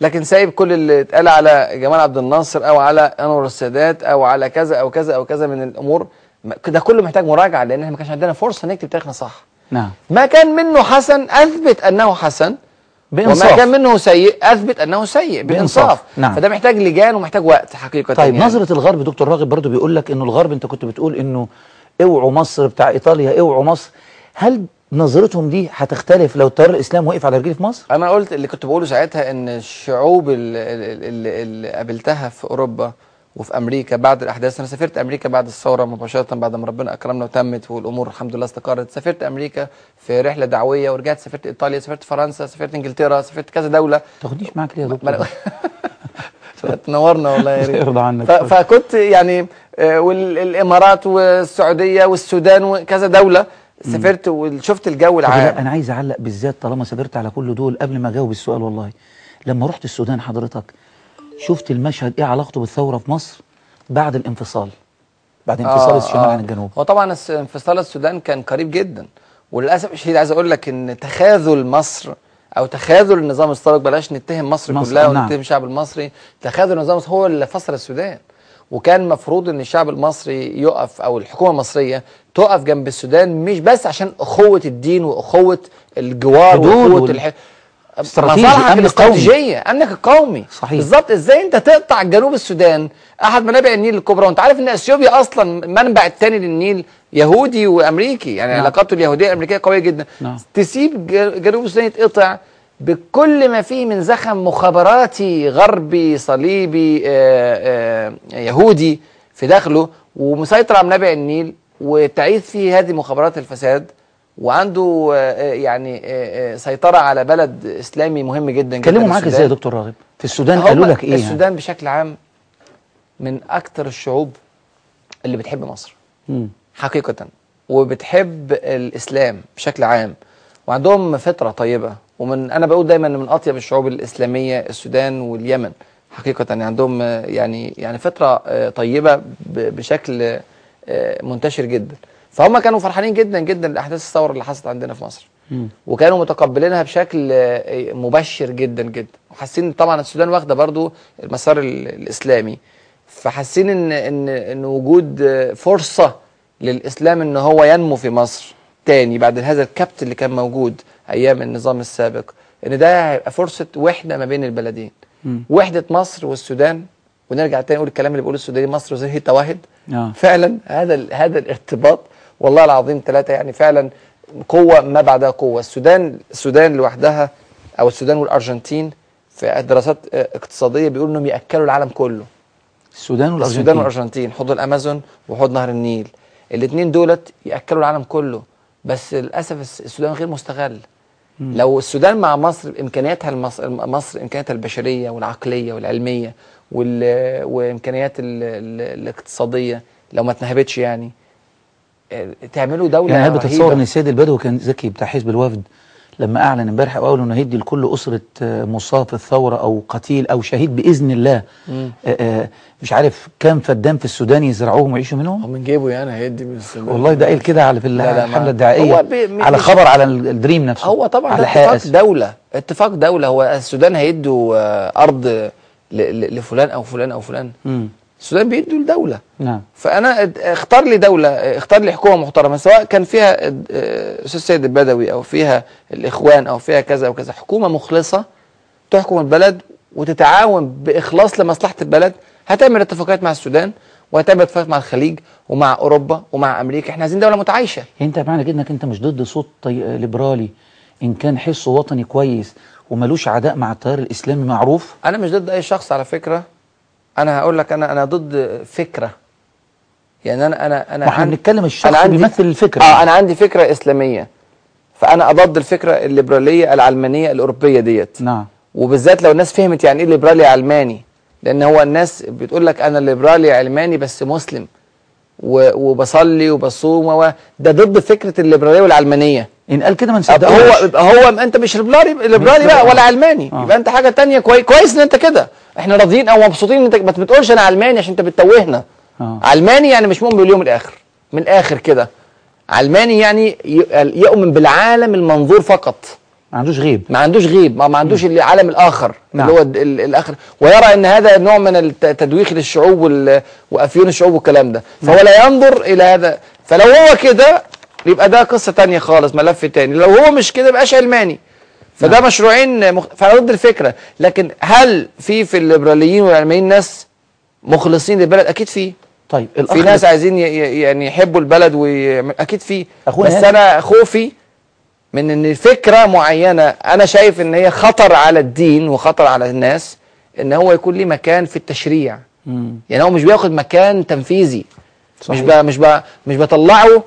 لكن سايب كل اللي اتقال على جمال عبد الناصر أو على أنور السادات أو على كذا أو كذا أو كذا من الأمور ده كله محتاج مراجعة لأن إحنا ما كانش عندنا فرصة نكتب تاريخنا صح نعم ما كان منه حسن أثبت أنه حسن بإنصاف. وما كان منه سيء أثبت أنه سيء بإنصاف. بإنصاف نعم. فده محتاج لجان ومحتاج وقت حقيقة طيب يعني. نظرة الغرب دكتور راغب برضو بيقول لك إنه الغرب أنت كنت بتقول إنه اوعوا مصر بتاع إيطاليا اوعوا مصر هل نظرتهم دي هتختلف لو التيار الاسلامي وقف على رجليه في مصر؟ أنا قلت اللي كنت بقوله ساعتها إن الشعوب اللي, اللي, اللي قابلتها في أوروبا وفي أمريكا بعد الأحداث. أنا سافرت أمريكا بعد الثورة مباشرة بعد ما ربنا أكرمنا وتمت والأمور الحمد لله استقرت. سافرت أمريكا في رحلة دعوية ورجعت. سافرت إيطاليا سافرت فرنسا سافرت إنجلترا سافرت كذا دولة. تاخدنيش معاك ليه يا دكتور؟ تنورنا والله يا ريت. يرضى عنك. فكنت يعني آه، والإمارات والسعودية والسودان وكذا دولة سافرت وشفت الجو العام. أنا عايز أعلق بالذات طالما سافرت على كل دول قبل ما أجاوب السؤال والله. لما رحت السودان حضرتك شفت المشهد إيه علاقته بالثورة في مصر بعد الانفصال؟ بعد انفصال آه، الشمال آه. عن الجنوب. هو طبعا انفصال السودان كان قريب جدا. وللأسف الشديد عايز أقول لك إن تخاذل مصر أو تخاذل النظام السابق بلاش نتهم مصر, مصر، كلها نعم. ونتهم الشعب المصري. تخاذل النظام هو اللي فصل السودان. وكان المفروض إن الشعب المصري يقف أو الحكومة المصرية تقف جنب السودان مش بس عشان اخوه الدين واخوه الجوار واخوه وال- الح... استراتيجي، مصالحك الاستراتيجية أمنك القومي. صحيح. بالظبط. إزاي أنت تقطع جنوب السودان؟ أحد منابع النيل الكبرى. وأنت عارف إن إثيوبيا أصلا منبع الثاني للنيل يهودي وأمريكي. يعني نعم. علاقاته اليهودية الأمريكية قوية جدا. نعم. تسيب جنوب السودان يتقطع بكل ما فيه من زخم مخابراتي غربي صليبي آآ آآ يهودي في داخله ومسيطر على منابع النيل وتعيث فيه هذه مخابرات الفساد. وعنده آه، يعني آه، آه، سيطرة على بلد إسلامي مهم جدا جدا كلموا معاك إزاي يا. دكتور راغب؟ في السودان قالوا لك إيه يعني؟ السودان بشكل عام من أكثر الشعوب اللي بتحب مصر. مم. حقيقة. وبتحب الإسلام بشكل عام. وعندهم فطرة طيبة. ومن أنا بقول دايما من أطيب الشعوب الإسلامية السودان واليمن. حقيقة يعني عندهم آه، يعني يعني فطرة آه، طيبة ب- بشكل آه، منتشر جدا. فهم كانوا فرحانين جدا جدا لأحداث الثورة اللي حصلت عندنا في مصر. وكانوا متقبلينها بشكل آه، مبشر جدا جدا. وحاسين طبعا السودان واخدة برضو المسار ال- الإسلامي. فحاسين إن إن إن وجود آه، فرصة للإسلام إن هو ينمو في مصر تاني بعد هذا الكبت اللي كان موجود أيام النظام السابق. إن ده هيبقى فرصة وحدة ما بين البلدين. مم. وحدة مصر والسودان. ونرجع تاني نقول الكلام اللي بيقوله السوداني مصر وزي توحد آه. فعلا هذا هذا الارتباط والله العظيم ثلاثة يعني فعلا قوة ما بعدها قوة. السودان السودان لوحدها أو السودان والأرجنتين في دراسات اقتصادية بيقولوا إنهم يأكلوا العالم كله. السودان والأرجنتين. السودان والأرجنتين حوض الأمازون وحوض نهر النيل. الاثنين دولت يأكلوا العالم كله. بس للأسف الس- السودان غير مستغل. لو السودان مع مصر بامكانياتها المص... مصر إمكانياتها البشرية والعقلية والعلمية وال... وإمكانيات ال... ال... الاقتصادية لو ما اتنهبتش يعني. تعملوا دولة يعني هل بتتصور. إن السيد البدوي كان ذكي بتاع حزب الوفد لما أعلن امبارح أو انه هيدي لكل أسرة آه، مصاب في الثورة أو قتيل أو شهيد بإذن الله مم. آه، آه، مش عارف كام فدان في السودان يزرعوهم ويعيشوا منهم من جيبه يعني هيدي من السودان والله ده قايل كده على في الحملة الدعائية على خبر على ال- الدريم نفسه هو طبعا على اتفاق دولة اتفاق دولة هو السودان هيدوا أرض. لفلان أو فلان أو فلان مم. السودان بيدوا لدولة. نعم. فأنا اد- اختار لي دولة اختار لي حكومة محترمة سواء كان فيها آه، أستاذ سيد البدوي أو فيها الإخوان أو فيها كذا أو كذا حكومة مخلصة تحكم البلد وتتعاون بإخلاص لمصلحة البلد. هتعمل اتفاقات مع السودان وهتعمل اتفاق مع الخليج ومع أوروبا ومع أمريكا. إحنا عايزين دولة متعايشة. أنت معنى كده إنك أنت مش ضد صوت طي... ليبرالي إن كان حسه وطني كويس وملوش عداء مع التيار الإسلامي معروف؟ أنا مش ضد أي شخص على فكرة. أنا هقول لك أنا أنا ضد فكرة. يعني أنا أنا أنا عندي- بنتكلم الشخص أنا عندي- بيمثل الفكرة. آه أنا عندي فكرة إسلامية. فأنا أضد الفكرة الليبرالية العلمانية الأوروبية ديت. نعم. وبالذات لو الناس فهمت يعني إيه ليبرالي علماني. لأن هو الناس بتقول لك أنا ليبرالي علماني بس مسلم. وبصلي وبصوم و ده ضد فكرة الليبرالية والعلمانية. إن قال كده ما نصدقوش هو هو أنت مش ليبرالي ليبرالي بقى ولا علماني. آه. يبقى أنت حاجة تانية كويس كويس إن أنت كده. إحنا راضيين أو مبسوطين ان انت ما بتقولش أنا علماني عشان انت بتتوهنا. آه. علماني يعني مش مؤمن باليوم الآخر من الآخر كده. علماني يعني يؤمن بالعالم المنظور فقط. ما عندوش غيب. ما عندوش غيب ما, ما عندوش العالم الآخر نعم. اللي هو ال- ال- الآخر. ويرى إن هذا نوع من التدويخ للشعوب وأفيون الشعوب والكلام ده. فهو لا ينظر إلى هذا. فلو هو كده يبقى ده قصة تانية خالص ملف تاني. لو هو مش كده يبقاش علماني. فده مشروعين مخ... فانا ضد الفكرة. لكن هل في في الليبراليين والعلمانيين ناس مخلصين للبلد؟ أكيد في. طيب في ناس عايزين ي... يعني يحبوا البلد ويعمل أكيد في. بس. أنا خوفي من إن فكرة معينة أنا شايف إن هي خطر على الدين وخطر على الناس إن هو يكون ليه مكان في التشريع. مم. يعني هو مش بياخد مكان تنفيذي. مش صحيح. ب... مش ب... مش بطلعه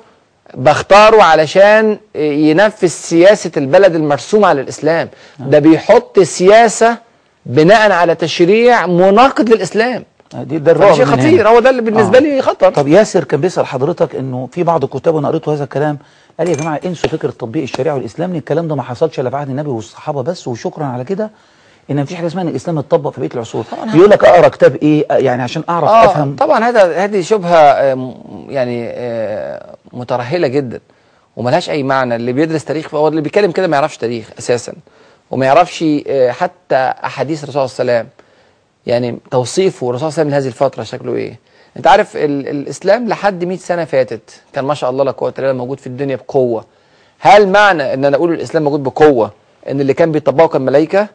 بختاره علشان ينفذ سياسة البلد المرسومة على الإسلام. ده بيحط سياسة بناء على تشريع مناقض للإسلام. دي ده الرعب شيء. خطير. هو ده اللي بالنسبة آه. لي خطر. طب ياسر كان بيسأل حضرتك إنه في بعض الكتاب وأنا قريته هذا الكلام. قال يا جماعة انسوا فكرة تطبيق الشريعة والإسلام. لأن الكلام ده ما حصلش إلا في عهد النبي والصحابة بس وشكرا على كده. إن مفيش حاجة اسمها إن الإسلام اتطبق في بقية العصور. بيقول لك أقرأ كتاب إيه؟ يعني عشان أعرف آه أفهم. طبعا هذا هذه شبهة آه، يعني آه، مترهلة جدا وملهاش أي معنى. اللي بيدرس تاريخ هو اللي بيتكلم كده ما يعرفش تاريخ أساسا وما يعرفش آه، حتى أحاديث الرسول صلى الله عليه وسلم. يعني توصيفه الرسول صلى الله عليه وسلم لهذه الفترة شكله إيه؟ أنت عارف ال الإسلام لحد 100 سنة فاتت كان ما شاء الله لا قوة إلا بالله موجود في الدنيا بقوة. هل معنى إن أنا أقول الإسلام موجود بقوة؟ إن اللي كان بيطبقه كان ملائكة؟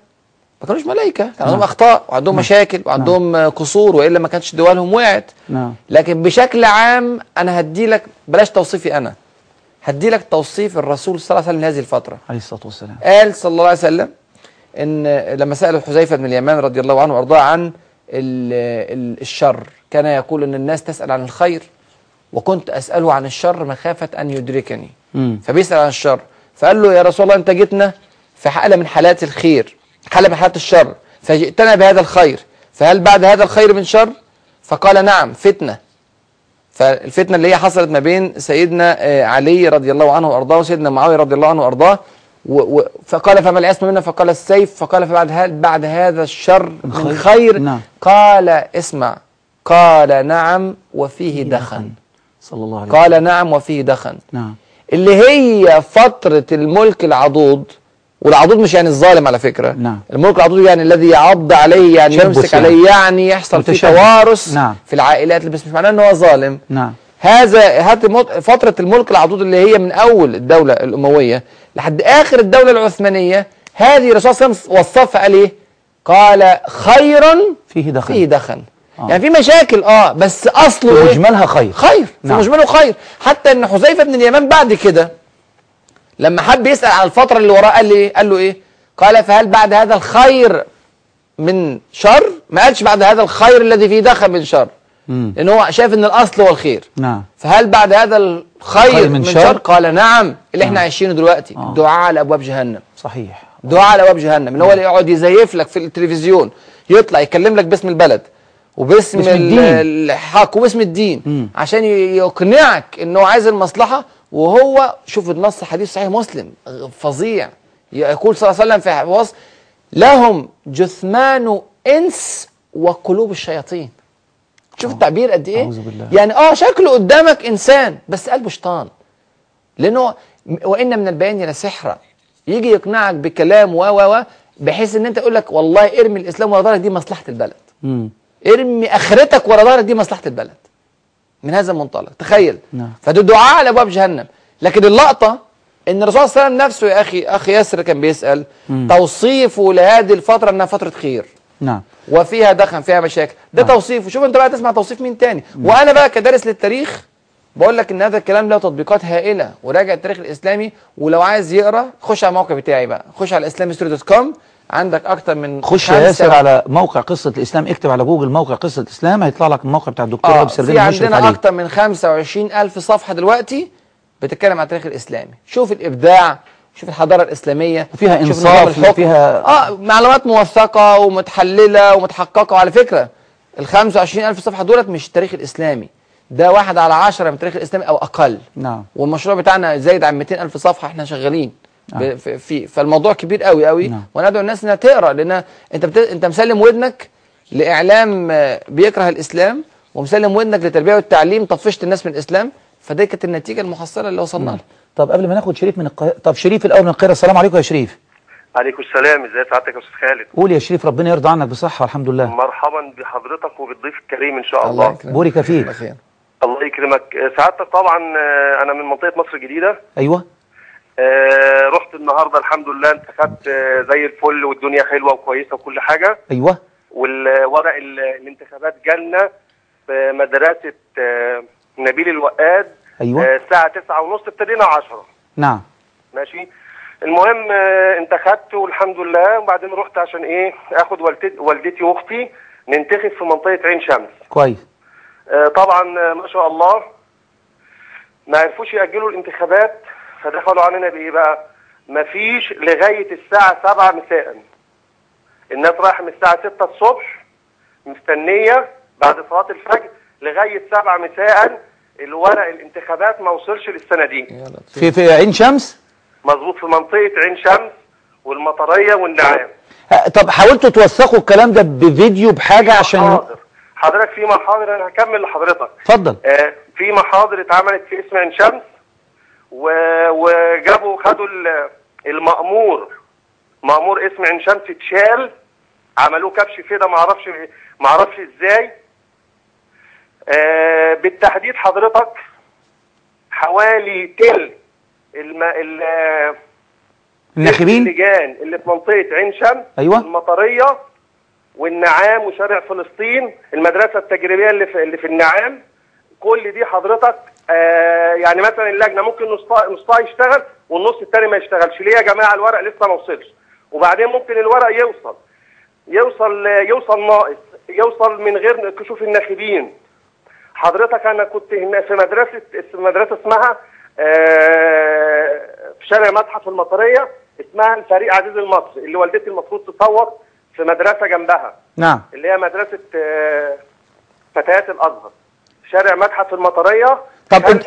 ما كانوش ملائكة. كان عندهم أخطاء وعندهم مشاكل وعندهم آه، قصور وإلا ما كانتش دولهم وقعت. نعم. لكن بشكل عام أنا هدي لك بلاش توصيفي أنا. هدي لك توصيف الرسول صلى الله عليه وسلم لهذه الفترة. عليه الصلاة والسلام. قال صلى الله عليه وسلم إن لما سال حذيفة بن اليمان رضي الله عنه وأرضاه عن ال- ال- الشر كان يقول إن الناس تسأل عن الخير وكنت أسأله عن الشر مخافة أن يدركني. مم. فبيسأل عن الشر. فقال له يا رسول الله أنت جئتنا في حالة من حالات الخير. من حالات الشر فجئتنا بهذا الخير. فهل بعد هذا الخير من شر؟ فقال نعم فتنة. فالفتنة اللي هي حصلت ما بين سيدنا آه، علي رضي الله عنه وأرضاه وسيدنا معاوية رضي الله عنه وأرضاه. و- و- فقال فما العصمه منا فقال السيف. فقال فبعد هل بعد هذا الشر من خير. خير؟ نعم. قال اسمع. قال نعم وفيه دخن. صلى الله عليه وسلم. قال نعم وفيه دخن. نعم. اللي هي فترة الملك العضوض والعضوض مش يعني الظالم على فكرة نعم. الملك العضوض يعني الذي يعض عليه يعني يمسك يعني. عليه يعني يحصل فيه متشبث. توارث نعم. في العائلات بس مش معناه إن هو ظالم نعم هذا هات فترة الملك العضوض اللي هي من أول الدولة الأموية لحد آخر الدولة العثمانية هذه الرسول صلى الله عليه وسلم وصفها قال إيه؟ قال خيرا فيه دخل فيه دخن آه. يعني في مشاكل آه بس أصله في إيه؟ مجملها خير خير في نعم. مجمله خير حتى إن حذيفة بن اليمان بعد كده لما حب يسأل عن الفترة اللي وراه قال إيه قال له إيه قال فهل بعد هذا الخير من شر ما قالش بعد هذا الخير الذي فيه دخل من شر مم. لأن هو شايف إن الأصل هو الخير نعم فهل بعد هذا الخير خير من من, شر؟ شر؟ قال نعم اللي إحنا آه. عايشينه دلوقتي آه. دعاء على أبواب جهنم صحيح دعاء على أبواب جهنم اللي هو اللي يقعد يزيف لك في التلفزيون يطلع يكلم لك باسم البلد وباسم. الحق وباسم الدين مم. عشان يقنعك انه عايز المصلحة وهو شوف النص حديث صحيح مسلم فظيع. يقول صلى الله عليه وسلم في وصف لهم جثمان إنس وقلوب الشياطين. شوف التعبير قد إيه. يعني آه شكله قدامك إنسان بس قلبه شيطان. لأنه وإن من البيان لسحرا يجي يقنعك بكلام و و و بحيث إن أنت يقول لك والله ارمي الإسلام ورا ظهرك دي مصلحة البلد. مم. ارمي آخرتك ورا ظهرك دي مصلحة البلد. من هذا المنطلق. تخيل. نعم. فده دعاء على أبواب جهنم. لكن اللقطة إن الرسول صلى الله عليه وسلم نفسه يا أخي أخي ياسر كان بيسأل مم. توصيفه لهذه الفترة إنها فترة خير. نعم. وفيها دخن فيها مشاكل. ده نعم. توصيف وشوف أنت بقى تسمع توصيف مين تاني. وأنا بقى كدارس للتاريخ بقول لك إن هذا الكلام له تطبيقات هائلة. وراجع التاريخ الإسلامي. ولو عايز يقرأ خش على الموقع بتاعي بقى. خش على story dot com. عندك أكتر من خش يا ياسر على موقع قصة الإسلام اكتب على جوجل موقع قصة الإسلام هيطلع لك الموقع بتاع الدكتور آه رغب في عندنا أكتر من 25 ألف صفحة دلوقتي بتتكلم عن التاريخ الاسلامي شوف الإبداع شوف الحضارة الإسلامية وفيها الحكم. وفيها- آه معلومات موثقة ومتحللة ومتحققة. وعلى فكرة ال 25 ألف صفحة دولت مش التاريخ الإسلامي. ده واحد على عشرة من التاريخ الاسلامي أو أقل. نعم. والمشروع بتاعنا زايد عن 200 ألف صفحة إحنا شغالين. نعم. ب- في في- فالموضوع كبير قوي قوي. نعم. وندعو الناس إنها تقرأ لأن أنت بت... أنت مسلم ودنك لإعلام آه، بيكره الإسلام ومسلم ودنك للتربيه والتعليم طفشت الناس من الإسلام. فدي كانت النتيجة المحصلة اللي وصلنا لها. طب قبل ما ناخد شريف من القاهرة طب شريف الأول من القاهرة السلام عليكم يا شريف. عليكم السلام ازي سعادتك يا أستاذ خالد؟ قول يا شريف ربنا يرضى عنك بصحة والحمد لله. مرحبا بحضرتك وبالضيف الكريم إن شاء الله الله. بورك فيك. الله يكرمك. آه، سعادتك طبعا آه، أنا من منطقة مصر الجديدة. أيوه. آه، رحت النهارده الحمد لله انتخبت آه، زي الفل والدنيا حلوة وكويسة وكل حاجة. والورق ال- الانتخابات جالنا في مدرسة آه، نبيل الوقاد آه، الساعة 9 ونص ابتدينا 10 نعم. ماشي. المهم انتخبت والحمد لله. وبعدين رحت عشان إيه آخد والدتي والدتي وأختي ننتخب في منطقة عين شمس. كويس. طبعا ما شاء الله ما عرفوش يأجلوا الانتخابات. فدخلوا علينا بإيه بقى؟ مفيش لغاية الساعة 7 مساء. الناس رايحة من الساعة 6 الصبح مستنية بعد صلاة الفجر لغاية 7 مساء. الورق الانتخابات ما وصلش للصناديق في في عين شمس؟ مظبوط في منطقة عين شمس والمطرية والنعام. ها، طب حاولتوا توثقوا الكلام ده بفيديو بحاجة عشان محاضر. حضرتك في محاضر أنا هكمل لحضرتك. اتفضل. آه، في محاضر اتعملت في اسم عين شمس. وجابوا خدوا ال- المأمور. مأمور اسم عين شمس اتشال عملوه كبش أعرفش ما أعرفش إزاي. آه، بالتحديد حضرتك حوالي تلت الم... ال... الناخبين؟ اللجان اللي في منطقة عين شمس أيوة. المطرية والنعام وشارع فلسطين المدرسة التجريبية اللي في اللي في النعام. كل دي حضرتك آه يعني مثلا اللجنة ممكن نصها نصها يشتغل والنص التاني ما يشتغلش. ليه يا جماعة؟ الورق لسه ما وصلش. وبعدين ممكن الورق يوصل. يوصل يوصل ناقص. يوصل من غير كشوف الناخبين. حضرتك أنا كنت هنا في مدرسة في مدرسة اسمها آه، في شارع متحف المطرية اسمها الفريق عزيز المصري اللي والدتي المفروض تصوت في مدرسة جنبها. نعم. اللي هي مدرسة آه، فتيات الأزهر. شارع متحف المطرية طب انت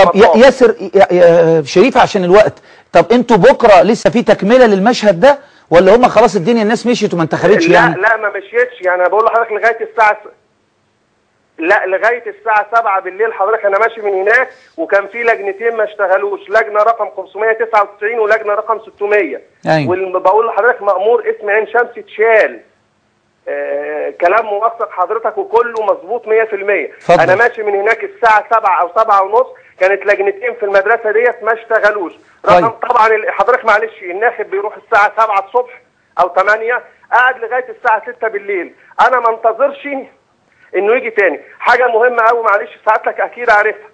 طب. ياسر يا- يا شريف عشان الوقت طب أنتوا بكرة لسه في تكملة للمشهد ده؟ ولا هم خلاص الدنيا الناس مشيت وما انتخبتش لا يعني؟ لا ما مشيتش. يعني أنا بقول لحضرتك لغاية الساعة س... لا لغاية الساعة 7 بالليل حضرتك أنا ماشي من هناك وكان في لجنتين ما اشتغلوش. لجنة رقم 599 ولجنة رقم 600 أيوة. وبقول لحضرتك مأمور اسم عين شمس اتشال آه كلام موثق حضرتك وكله مظبوط 100% اتفضل. أنا ماشي من هناك الساعة 7 أو 7 ونص كانت لجنتين في المدرسة ديت ما اشتغلوش. رقم طيب. طبعا ال- حضرتك معلش الناخب بيروح الساعة 7 الصبح أو 8 قاعد لغاية الساعة 6 بالليل. أنا ما انتظرش إنه يجي تاني. حاجة مهمة قوي معلش ساعتك أكيد عارفها.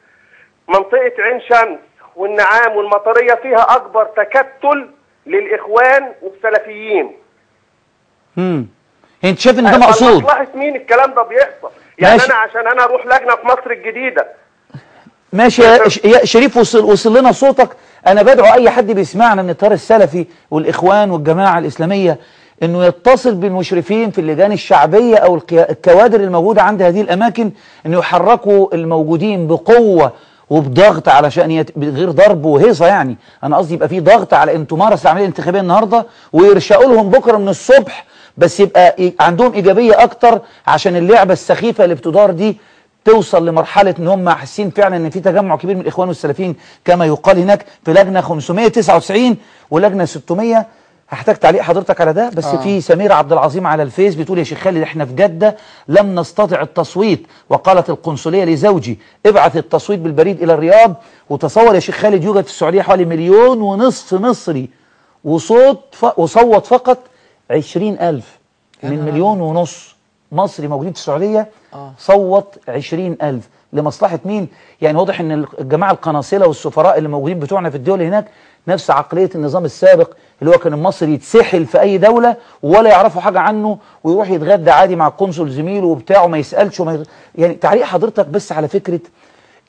منطقة عين شمس والنعام والمطرية فيها أكبر تكتل للإخوان والسلفيين. امم انت شايف ان ده مقصود؟ مصلحة مين الكلام ده بيحصل؟ يعني ماشي. أنا عشان أنا أروح لجنة في مصر الجديدة. ماشي يا شريف وصل وصل لنا صوتك. أنا بدعو أي حد بيسمعنا من التيار السلفي والإخوان والجماعة الإسلامية إنه يتصل بالمشرفين في اللجان الشعبية أو الكوادر الموجودة عند هذه الأماكن إنه يحركوا الموجودين بقوة وبضغط علشان يت... غير ضرب وهيصة يعني. أنا قصدي يبقى في ضغط على إن تمارس العملية الانتخابيه النهارده ويرشقوا لهم بكرة من الصبح بس يبقى عندهم إيجابية أكتر عشان اللعبة السخيفة اللي بتدار دي توصل لمرحلة إن هم حاسين فعلا إن في تجمع كبير من الإخوان والسلفيين كما يقال هناك في لجنة 599 ولجنة 600 هحتاج تعليق حضرتك على ده؟ بس آه. في سميرة عبد العظيم على الفيس بتقول يا شيخ خالد إحنا في جدة لم نستطع التصويت. وقالت القنصلية لزوجي ابعث التصويت بالبريد إلى الرياض. وتصور يا شيخ خالد يوجد في السعودية حوالي مليون ونصف مصري. وصوت ف... وصوت فقط عشرين ألف من مليون ونص مصري موجودين في السعودية آه. صوت عشرين ألف لمصلحة مين؟ يعني واضح إن الجماعة القناصلة والسفراء اللي موجودين بتوعنا في الدول هناك نفس عقلية النظام السابق اللي هو كان المصري يتسحل في أي دولة ولا يعرفوا حاجة عنه ويروح يتغدى عادي مع القنصل زميله وبتاعه ما يسألش وما يغ... يعني تعليق حضرتك بس على فكرة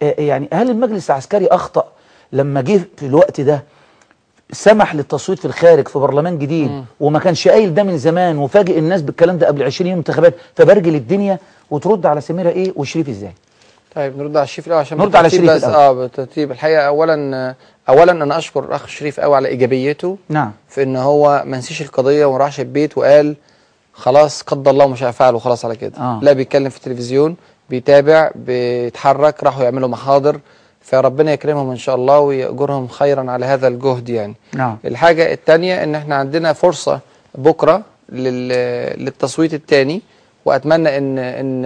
آه، يعني هل المجلس العسكري أخطأ لما جه في الوقت ده سمح للتصويت في الخارج في برلمان جديد وما كانش قايل ده من زمان وفاجئ الناس بالكلام ده قبل 20 يوم انتخابات فبرجل الدنيا وترد على سميرة إيه وشريف إزاي؟ طيب نرد على الشريف الأول عشان نرد على شريف بس. الأول. آه بالترتيب. الحقيقة اولا اولا أنا أشكر الاخ شريف قوي على إيجابيته نعم. في إن هو ما نسيش القضية وما راحش البيت وقال خلاص قدر الله ما شاء فعل وخلاص على كده. آه. لا بيتكلم في التلفزيون بيتابع بيتحرك راحوا يعملوا محاضر. فربنا يكرمهم إن شاء الله ويأجرهم خيرا على هذا الجهد يعني نعم الحاجة التانية إن إحنا عندنا فرصة بكرة لل... للتصويت التاني وأتمنى ان ان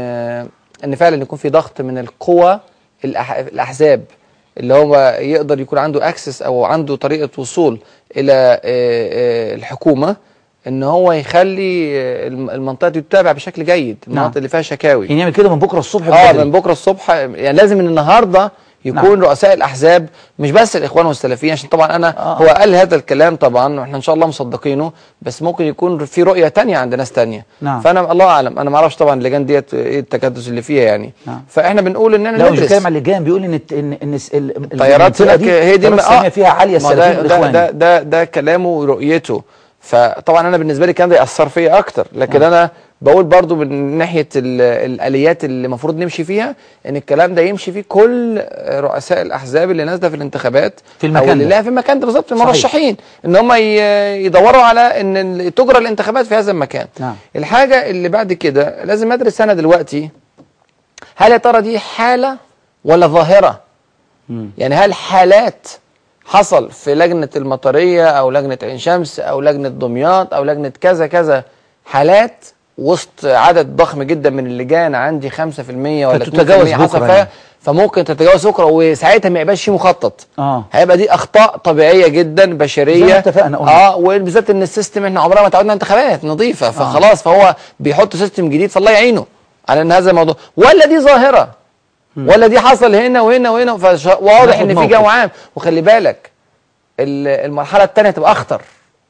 إن فعلا يكون في ضغط من القوى. الأحزاب اللي هو يقدر يكون عنده اكسس أو عنده طريقة وصول إلى آه، آه، الحكومة إن هو يخلي الم- المنطقة دي تتابع بشكل جيد المناطق اللي فيها شكاوي يعني يعمل كده من بكرة الصبح آه. من بكرة الصبح يعني لازم من النهارده يكون نعم. رؤساء الأحزاب مش بس الإخوان والسلفيين عشان طبعا أنا آه. هو قال هذا الكلام طبعا وإحنا إن شاء الله مصدقينه بس ممكن يكون في رؤية تانية عند ناس تانية نعم. فأنا الله أعلم أنا ما أعرفش طبعا اللجان ديت إيه التكدس اللي فيها يعني نعم. فإحنا بنقول إن مش ندرس بيتكلم على اللجان بيقول إن الت- ان إن الس- ال- ال- الطيارات هي دي السامية فيها ده السلفيين ده, والإخوان ده ده ده كلامه ورؤيته فطبعا أنا بالنسبة لي كان ده ياثر فيا أكتر لكن نعم. أنا بقول برضو من ناحية ال- الآليات اللي المفروض نمشي فيها إن الكلام ده يمشي فيه كل رؤساء الأحزاب اللي نازلة في الانتخابات في المكان أو اللي. لها في المكان ده بالظبط. المرشحين إن هم يدوروا على إن ال- تجرى الانتخابات في هذا المكان نعم. الحاجة اللي بعد كده لازم أدرس أنا دلوقتي هل يا ترى دي حالة ولا ظاهرة مم. يعني هل حالات حصل في لجنة المطرية أو لجنة عين شمس أو لجنة دمياط أو لجنة كذا كذا حالات وسط عدد ضخم جدا من اللجان عندي 5% ولا 2% فتتجاوز حصل بكرة فيها يعني. فممكن تتجاوز بكرة وساعتها ما يبقاش فيه مخطط. آه. هيبقى دي أخطاء طبيعية جدا زي بشريه ما اتفقنا قلنا. آه وبالذات إن ال system إحنا عمرنا ما تعودنا انتخابات نظيفة فخلاص فهو بيحط system جديد فالله يعينه على إن هذا الموضوع. ولا دي ظاهرة ولا دي حصل هنا وهنا وهنا فواضح إن في. جو عام وخلي بالك ال- المرحلة الثانية تبقى أخطر.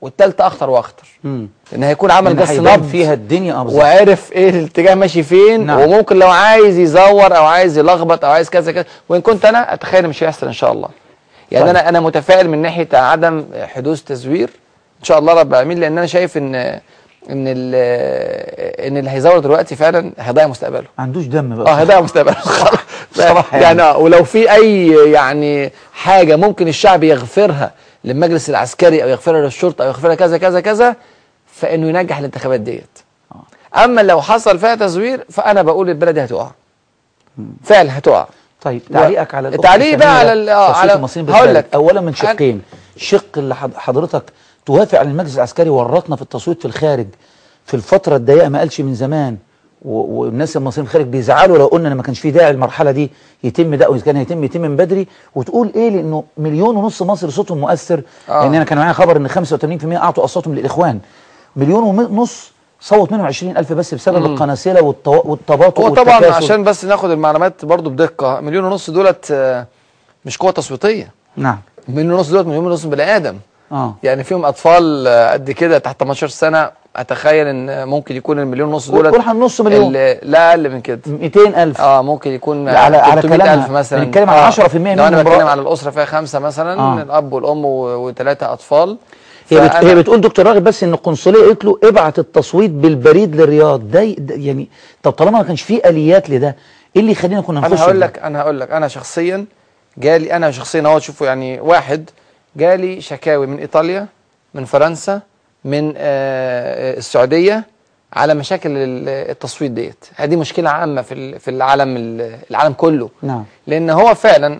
والثالثه أخطر وأخطر. لأن هيكون عمل جس هيبان نبض فيها الدنيا آه بالظبط. وعرف إيه الاتجاه ماشي فين نعم. وممكن لو عايز يزور أو عايز يلخبط أو عايز كذا كذا وإن كنت أنا أتخيل مش هيحصل إن شاء الله يعني طيب. أنا أنا متفائل من ناحية عدم حدوث تزوير إن شاء الله رب العالمين لأن أنا شايف إن إن إن اللي هيزور دلوقتي فعلا هيضيع مستقبله ما عندوش دم آه بقى هيضيع مستقبله يعني, يعني. يعني ولو في أي يعني حاجة ممكن الشعب يغفرها للمجلس العسكري أو يغفرها للشرطه أو يغفرها كذا كذا كذا فإنه ينجح الانتخابات ديت. أما لو حصل فيها تزوير فأنا بقول البلد دي هتقع فعلا هتقع. طيب تعليقك على الأخت تعليق بقى على آه، على- هقول. لك. اولا من شقين شق اللي حض- حضرتك توافق على المجلس العسكري ورطنا في التصويت في الخارج في الفترة الضيقة ما قالش من زمان. والناس المصريين في الخارج بيزعلوا لو قلنا إن ما كانش في داعي المرحله دي يتم ده وكان هيتم يتم من بدري. وتقول إيه؟ لأنه مليون ونص مصري صوتهم مؤثر. آه. لأن أنا كان معايا خبر إن 85% أعطوا أصواتهم للإخوان. مليون ونص صوت منهم 20000 بس بسبب القناصلة والتباطؤ هو طبعا. عشان بس ناخد المعلومات برضو بدقة. مليون ونص دولت آه، مش قوة تصويتية. نعم. مليون ونص دولت مليون ونص بني آدم. آه. يعني فيهم أطفال آه، قد كده تحت 18 سنة. أتخيل إن ممكن يكون المليون ونص دولت قول نص مليون. لا أقل من كده 200000 آه ممكن يكون على- على 300 كلامها. مثلا بنتكلم على 10% لو أنا منهم بتكلم. على الأسرة فيها خمسة مثلا آه. الأب والأم وثلاثه أطفال هي, بت... هي بتقول دكتور راغب بس إن القنصلية قالت له ابعت التصويت بالبريد للرياض ده, ده يعني طب طالما ما كانش فيه آليات لده إيه اللي يخلينا كنا نخش أنا هقول في؟ لك أنا هقول لك أنا شخصيا جالي أنا شخصيا اهو تشوفوا يعني واحد جالي شكاوي من إيطاليا من فرنسا من آه، السعودية على مشاكل ال- التصويت ديت. هذه مشكلة عامة في في العالم ال- العالم كله. نعم. لأن هو فعلا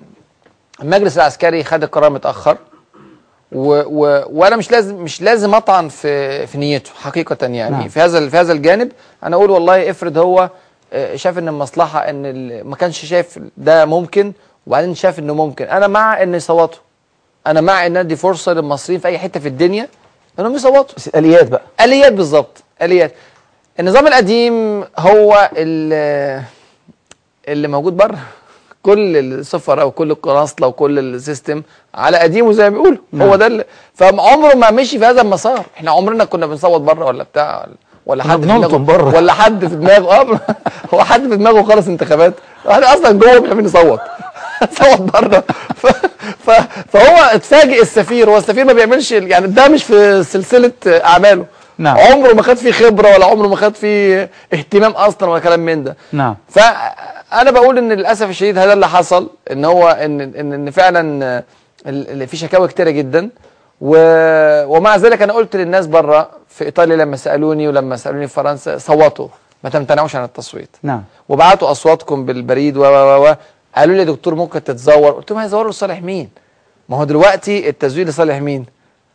المجلس العسكري خد القرار متأخر و و وأنا مش لازم مش لازم أطعن في في نيته حقيقة يعني. نعم. في هذا في هذا الجانب أنا أقول والله افرض هو آه، شاف إن المصلحة إن ما كانش شايف ده ممكن وبعدين شاف إنه ممكن. أنا مع ان يصوتوا أنا مع إن أدي فرصة للمصريين في أي حتة في الدنيا. انهم يصوتوا بس الاليات بقى. آليات بالظبط آليات. النظام القديم هو اللي, اللي موجود بره. كل السفراء وكل القناصلة وكل السيستم على قديمه زي ما بيقولوا. نعم. هو ده اللي فعمره ما مشي في هذا المسار. إحنا عمرنا كنا بنصوت بره ولا بتاع ولا- ولا حد في دماغه بره. ولا حد في دماغه. آه هو حد في دماغه خالص انتخابات. إحنا أصلا جوه مش عارفين نصوت. صوت بره ف... ف... فهو اتفاجئ السفير هو السفير ما بيعملش يعني ده مش في سلسلة أعماله. نعم. عمره ما خد فيه خبرة ولا عمره ما خد فيه اهتمام أصلا ولا كلام من ده. نعم. فانا بقول إن للأسف الشديد هذا اللي حصل إن هو ان ان, إن فعلا في شكاوى كتيرة جدا. و... ومع ذلك أنا قلت للناس بره في إيطاليا لما سألوني ولما سألوني في فرنسا صوتوا. ما تمتنعوش عن التصويت. نعم. وبعتوا أصواتكم بالبريد و و و. قالوا لي يا دكتور ممكن تتزور. قلت لهم هيزوروا لصالح مين؟ ما هو دلوقتي التزوير لصالح مين؟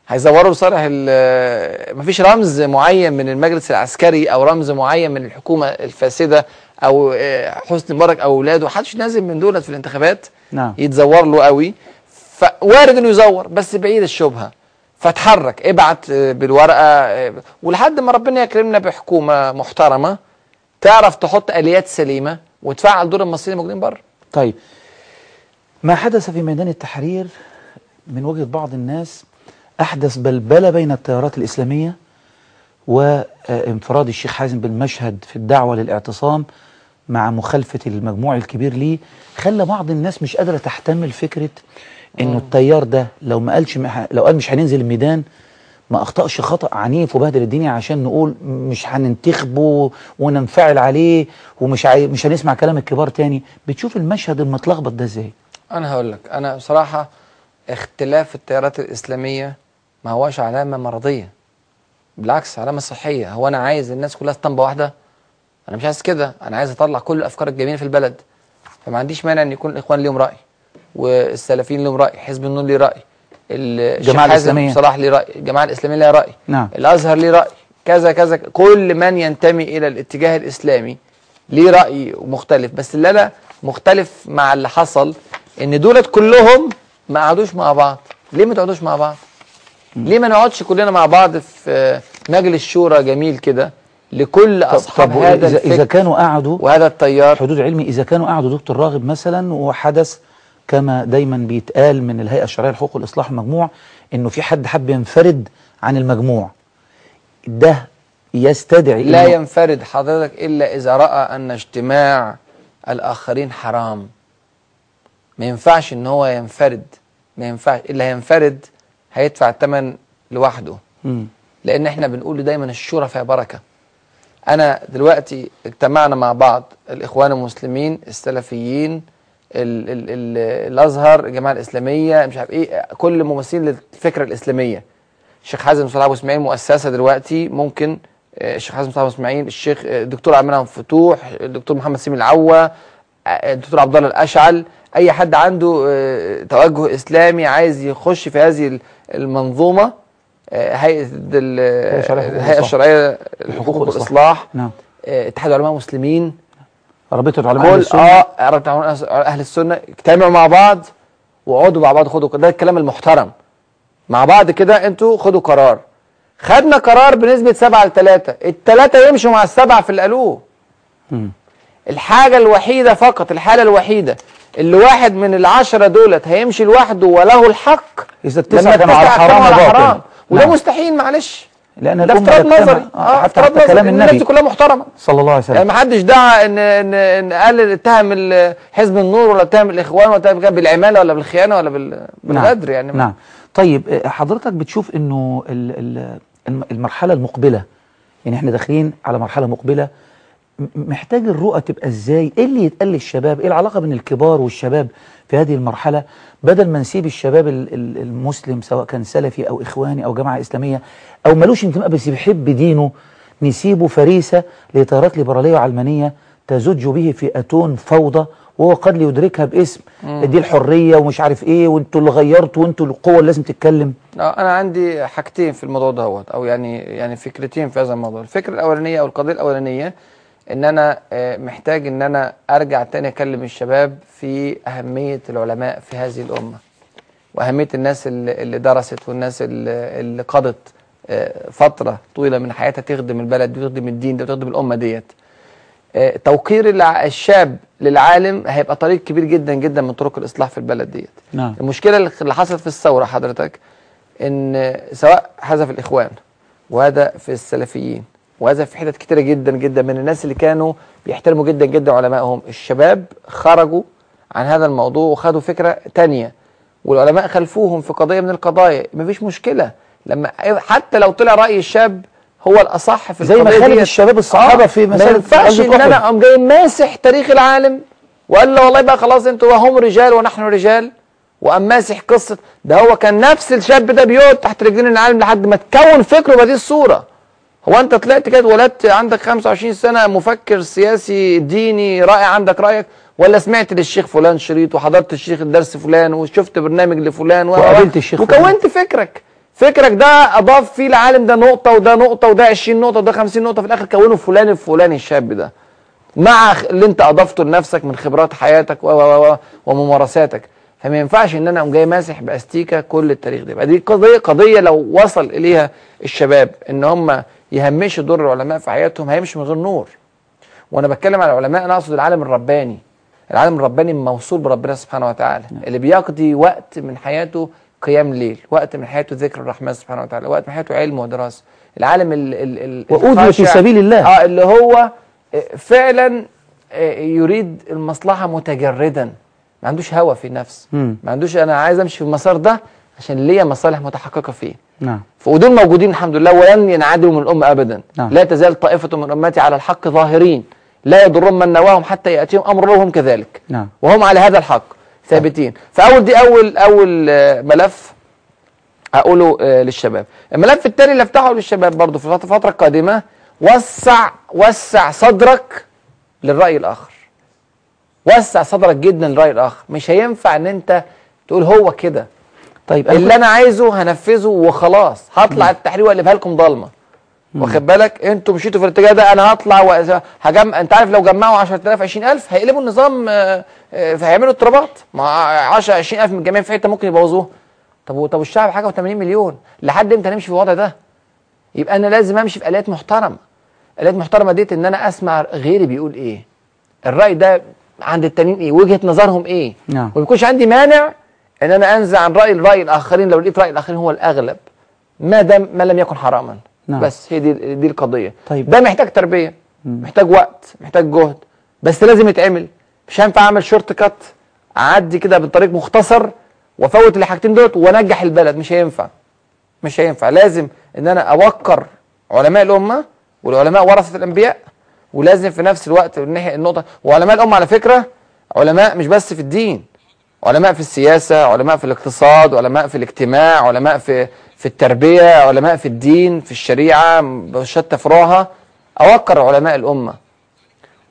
هيزوروا لصالح ال- مفيش رمز معين من المجلس العسكري أو رمز معين من الحكومة الفاسدة أو آه، حسني مبارك أو أولاده. محدش نازل من دولت في الانتخابات نعم. يتزور له قوي. فوارد إنه يزور بس بعيد الشبهة. فاتحرك ابعت آه، بالورقة آه، ولحد ما ربنا يكرمنا بحكومة محترمة تعرف تحط آليات سليمة وتفعل دور المصريين الموجودين بره. طيب ما حدث في ميدان التحرير من وجهة بعض الناس أحدث بلبلة بين التيارات الإسلامية وانفراد الشيخ حازم بالمشهد في الدعوة للاعتصام مع مخالفة المجموع الكبير ليه؟ خلى بعض الناس مش قادرة تحتمل فكرة إنه التيار ده لو ما قالش لو قال مش هننزل الميدان ما أخطأش خطأ عنيف وبهدل الدنيا عشان نقول مش هننتخبه وننفعل عليه ومش عاي... مش هنسمع كلام الكبار تاني. بتشوف المشهد المتلخبط ده إزاي؟ أنا هقول لك أنا بصراحة اختلاف التيارات الإسلامية ما هواش علامة مرضية بالعكس علامة صحية. هو أنا عايز الناس كلها اسطمبة واحدة؟ أنا مش عايز كده أنا عايز أطلع كل الأفكار الجميلة في البلد. فما عنديش مانع إن يكون الإخوان ليهم رأي والسلفيين ليهم رأي حزب النور ليه رأي. الجماعة الإسلامية. صلاح ليه رأي الجماعه الإسلامية ليها رأي. نعم. الأزهر ليه رأي. كذا كذا. كل من ينتمي إلى الاتجاه الإسلامي ليه رأي مختلف. بس اللي أنا مختلف مع اللي حصل إن دولت كلهم ما قعدوش مع بعض. ليه ما تقعدوش مع بعض؟ ليه ما نقعدش كلنا مع بعض في مجلس شورى جميل كده لكل أصحاب هذا إذا, الفكر؟ كانوا قعدوا وهذا التيار؟ حدود علمي إذا كانوا قعدوا دكتور راغب مثلا وحدث كما دايما بيتقال من الهيئة الشرعية للحقوق والإصلاح المجموع إنه في حد حب ينفرد عن المجموع. ده يستدعي لا ينفرد حضرتك إلا إذا رأى أن اجتماع الآخرين حرام. ما ينفعش إن هو ينفرد. ما ينفعش اللي هينفرد هيدفع الثمن لوحده. مم. لأن إحنا بنقول دايما الشورى فيها بركة. أنا دلوقتي اجتمعنا مع بعض الإخوان المسلمين السلفيين ال ال ال الأزهر الجماعة الإسلامية مش عارف إيه كل ممثلين للفكرة الإسلامية. الشيخ حازم صلاح أبو إسماعيل مؤسسة دلوقتي ممكن آه، الشيخ حازم صلاح أبو إسماعيل الشيخ آه، الدكتور عبد المنعم فتوح الدكتور محمد سيمي العوا آه، الدكتور عبد الله الأشعل. أي حد عنده توجه إسلامي عايز يخش في هذه ال- المنظومة هيئة الهيئه. الشرعيه الحقوق للحقوق. والإصلاح. نعم. اتحاد علماء مسلمين. رابطة علماء أهل كل السنة. آه علماء أهل السنة. اجتمعوا مع بعض واقعدوا مع بعض خدوا ده الكلام المحترم. مع بعض كده أنتوا خدوا قرار. خدنا قرار بنسبة 7 ل 3 الثلاثه يمشوا مع السبعة في اللي قالوه. الحاجة الوحيدة فقط الحالة الوحيدة اللي واحد من العشرة دولت هيمشي لوحده وله الحق إذا لما التسعة كانوا على حرام. حرام وده نعم. مستحيل معلش. لأن ده افتراض نظري. آه، حتى افتراض حتى كلام نظري. الناس النبي. كلها محترمة. صلى الله عليه يعني وسلم ما حدش دعا ان ان إن قال اتهم حزب النور ولا اتهم الإخوان ولا اتهم بالعمالة ولا بالخيانة ولا بال- بالغدر يعني. نعم. طيب آه، حضرتك بتشوف إنه ال- ال- الم- المرحلة المقبلة يعني إحنا داخلين على مرحلة مقبلة محتاج الرؤى تبقى إزاي؟ إيه اللي يتقال للشباب؟ إيه العلاقة بين الكبار والشباب في هذه المرحلة؟ بدل ما نسيب الشباب ال- ال- المسلم سواء كان سلفي أو إخواني أو جماعة إسلامية أو ملوش انتماء بس بيحب دينه نسيبه فريسة لتيارات ليبرالية وعلمانية تزج به في أتون فوضى وهو قد ليدركها باسم. دي الحرية ومش عارف إيه وانتوا اللي غيرتوا وانتوا القوة اللي لازم تتكلم. آه، أنا عندي حاجتين في الموضوع دوت أو يعني يعني فكرتين في هذا الموضوع. الفكرة الأولانية أو القضية الأولانية إن أنا آه، محتاج إن أنا أرجع تاني أكلم الشباب في أهمية العلماء في هذه الأمة وأهمية الناس اللي درست والناس اللي قضت آه، فترة طويلة من حياتها تخدم البلد دي وتخدم الدين ده وتخدم الأمة ديت. آه، توقير الشاب للعالم هيبقى طريق كبير جدا جدا من طرق الإصلاح في البلد ديت. نعم. المشكلة اللي حصلت في الثورة حضرتك إن سواء هذا في الإخوان وهذا في السلفيين وهذا في حتت كتيرة جدا جدا من الناس اللي كانوا بيحترموا جدا جدا علمائهم. الشباب خرجوا عن هذا الموضوع وخدوا فكرة تانية. والعلماء خلفوهم في قضية من القضايا. مفيش مشكلة. لما حتى لو طلع رأي الشاب هو الأصح في زي ما ديت. الشباب الصحابة في ما مسألة ينفعش غزوة إن أنا أحد. أقوم جاي ماسح تاريخ العالم وقال له والله بقى خلاص أنتوا هم رجال ونحن رجال. وقام ماسح قصة. ده هو كان نفس الشاب ده بيقعد تحت رجلين العالم لحد ما تكون فكره بهذه الصورة. هو أنت طلعت كده اتولدت عندك 25 سنة مفكر سياسي ديني رائع عندك رأيك؟ ولا سمعت للشيخ فلان شريط وحضرت الشيخ الدرس فلان وشفت برنامج لفلان وقابلت الشيخ فلان. وكونت فكرك. فكرك ده أضاف فيه العالم ده نقطة وده نقطة وده 20 نقطة وده 50 نقطة في الآخر كونه فلان الفلاني الشاب ده. مع اللي أنت أضفته لنفسك من خبرات حياتك و و و وممارساتك. فما ينفعش إن أنا أقوم جاي ماسح بأستيكة كل التاريخ ده. يبقى دي قضية قضية لو وصل إليها الشباب إن هم يهمشوا دور العلماء في حياتهم هيمشوا من غير نور. وأنا بتكلم على العلماء أنا أقصد العالم الرباني. العالم الرباني موصول بربنا سبحانه وتعالى اللي بيقضي وقت من حياته قيام ليل وقت من حياته ذكر الرحمن سبحانه وتعالى وقت من حياته علم ودراسة. العالم ال ال ال وأوذي في سبيل الله. آه اللي هو آه، فعلا آه، يريد المصلحة متجردا. ما عندوش هوى في النفس. ما عندوش أنا عايز أمشي في المسار ده عشان ليا مصالح متحققة فيه. نعم. ودول موجودين الحمد لله ولن ينعدموا من الأمة أبدا. نعم. لا تزال طائفة من أمتي على الحق ظاهرين. لا يضرهم من نواهم حتى يأتيهم أمر الله وهم كذلك. نعم. وهم على هذا الحق ثابتين. فأول دي أول أول آه، ملف هقوله آه، للشباب. الملف الثاني اللي افتحه للشباب برضه في الفت- الفترة القادمة وسع وسع صدرك للرأي الآخر. وسع صدرك جدا للرأي الآخر. مش هينفع إن أنت تقول هو كده. طيب أنا اللي أنا عايزه هنفذه وخلاص. هطلع التحرير وأقلبها لكم ضلمة. واخد بالك؟ أنتوا مشيتوا في الاتجاه ده أنا هطلع وهجمع أنت عارف لو جمعوا 10000 20000 هيقلبوا النظام آه، آه، فهيعملوا اضطرابات. ما 10 20000 من الجميع في حتة ممكن يبوظوها. طب طب الشعب حاجة و80 مليون. لحد إمتى هنمشي في الوضع ده؟ يبقى أنا لازم أمشي في آلات محترمة. آلات محترمة ديت إن أنا أسمع غيري بيقول إيه. الرأي ده عند التانيين إيه؟ وجهة نظرهم إيه؟ نعم. وما يكونش عندي مانع إن أنا أنزع عن رأي الرأي الآخرين لو لقيت رأي الآخرين هو الأغلب ما دام ما لم يكن حراما. نعم. بس هي دي دي القضية. طيب. ده محتاج تربية محتاج وقت محتاج جهد بس لازم يتعمل. مش هينفع أعمل شورت كات أعدي كده بطريق مختصر وأفوت الحاجتين دول وأنجح البلد. مش هينفع. مش هينفع. لازم إن أنا أوقر علماء الأمة والعلماء ورثة الأنبياء ولازم في نفس الوقت الناحيه النقطة. وعلماء الأمة على فكرة علماء مش بس في الدين. علماء في السياسة علماء في الاقتصاد علماء في الاجتماع علماء في في التربية علماء في الدين في الشريعة بشتى فروعها. أوقر علماء الأمة.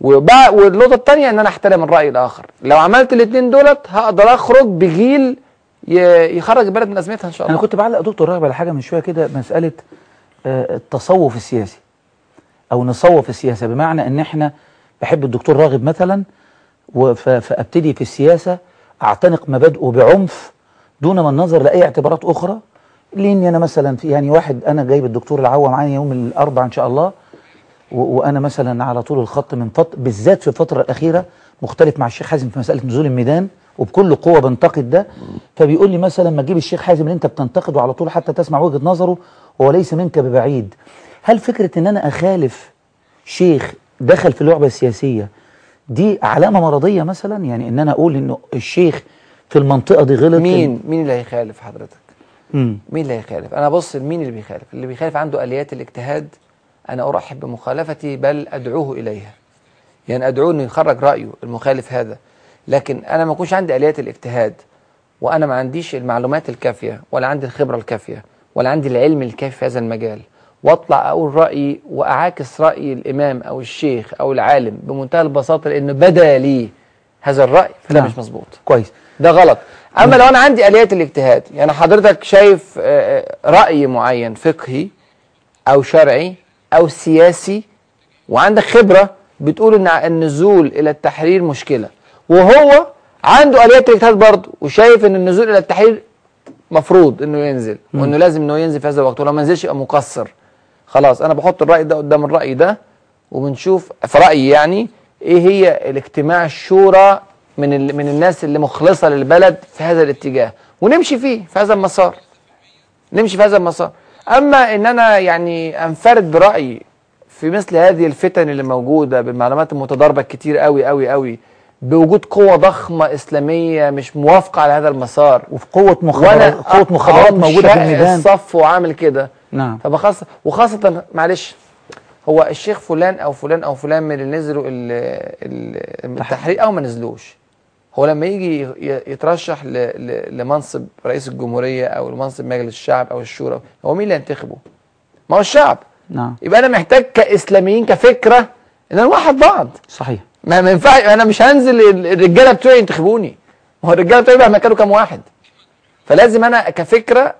وبقى والنقطة الثانية إن أنا أحترم الرأي الآخر. لو عملت الاثنين دولت هقدر أخرج بجيل يخرج البلد من أزمتها إن شاء الله. أنا كنت بعلق دكتور راغب على حاجة من شوية كده مسألة آه، التصوف السياسي. أو نصوف السياسة. بمعنى إن إحنا بحب الدكتور راغب مثلا فأبتدي في السياسة أعتنق مبادئه بعنف دون ما النظر لأي اعتبارات أخرى؟ لأني أنا مثلا في يعني واحد أنا جايب الدكتور العوا معايا يوم الأربعاء إن شاء الله و- وأنا مثلا على طول الخط من فتره بالذات في الفترة الأخيرة مختلف مع الشيخ حازم في مسألة نزول الميدان وبكل قوة بنتقد ده. فبيقول لي مثلا ما تجيب الشيخ حازم اللي أنت بتنتقده على طول حتى تسمع وجهة نظره هو ليس منك ببعيد. هل فكرة إن أنا أخالف شيخ دخل في اللعبه السياسيه دي علامة مرضية مثلا؟ يعني إن أنا أقول إنه الشيخ في المنطقة دي غلط؟ مين؟ مين اللي هيخالف حضرتك؟ مم. مين اللي هيخالف؟ أنا بص مين اللي بيخالف؟ اللي بيخالف عنده آليات الاجتهاد أنا أرحب بمخالفتي بل أدعوه إليها. يعني أدعوه إنه يخرج رأيه المخالف هذا. لكن أنا ما يكونش عندي آليات الاجتهاد وأنا ما عنديش المعلومات الكافية ولا عندي الخبرة الكافية ولا عندي العلم الكافي في هذا المجال. واطلع أقول رأيي واعاكس رأي الامام أو الشيخ أو العالم بمنتهى البساطة لأنه بدا لي هذا الرأي فده نعم. مش مظبوط. كويس. ده غلط. اما لو أنا عندي آليات الاجتهاد يعني حضرتك شايف آه، آه، رأي معين فقهي أو شرعي أو سياسي وعندك خبرة بتقول إن النزول إلى التحرير مشكلة وهو عنده آليات الاجتهاد برضه وشايف إن النزول إلى التحرير مفروض إنه ينزل وإنه لازم إنه ينزل في هذا الوقت ولو ما نزلش يبقى مقصر. خلاص أنا بحط الرأي ده قدام الرأي ده وبنشوف في رأيي يعني إيه هي الاجتماع الشورى من ال... من الناس اللي مخلصة للبلد في هذا الاتجاه. ونمشي فيه في هذا المسار. نمشي في هذا المسار. أما إن أنا يعني أنفرد برايي في مثل هذه الفتن اللي موجودة بالمعلومات المتضاربة كتير قوي قوي قوي بوجود قوة ضخمة إسلامية مش موافقة على هذا المسار. وفي قوة مخابرات قوة مخابرات موجودة في الميدان. الصف وعامل كده. نعم. فبخاصة وخاصة معلش هو الشيخ فلان أو فلان أو فلان من اللي نزلوا ال- ال- التحرير أو ما نزلوش. هو لما يجي يترشح لمنصب رئيس الجمهورية أو لمنصب مجلس الشعب أو الشورى هو مين اللي ينتخبه؟ ما هو الشعب. نعم. يبقى أنا محتاج كإسلاميين كفكرة إن نوحد بعض. صحيح. ما ينفعش أنا مش هنزل ال- الرجالة بتوعي ينتخبوني. ما هو الرجالة بتوعي مهما كانوا كام واحد؟ فلازم أنا كفكرة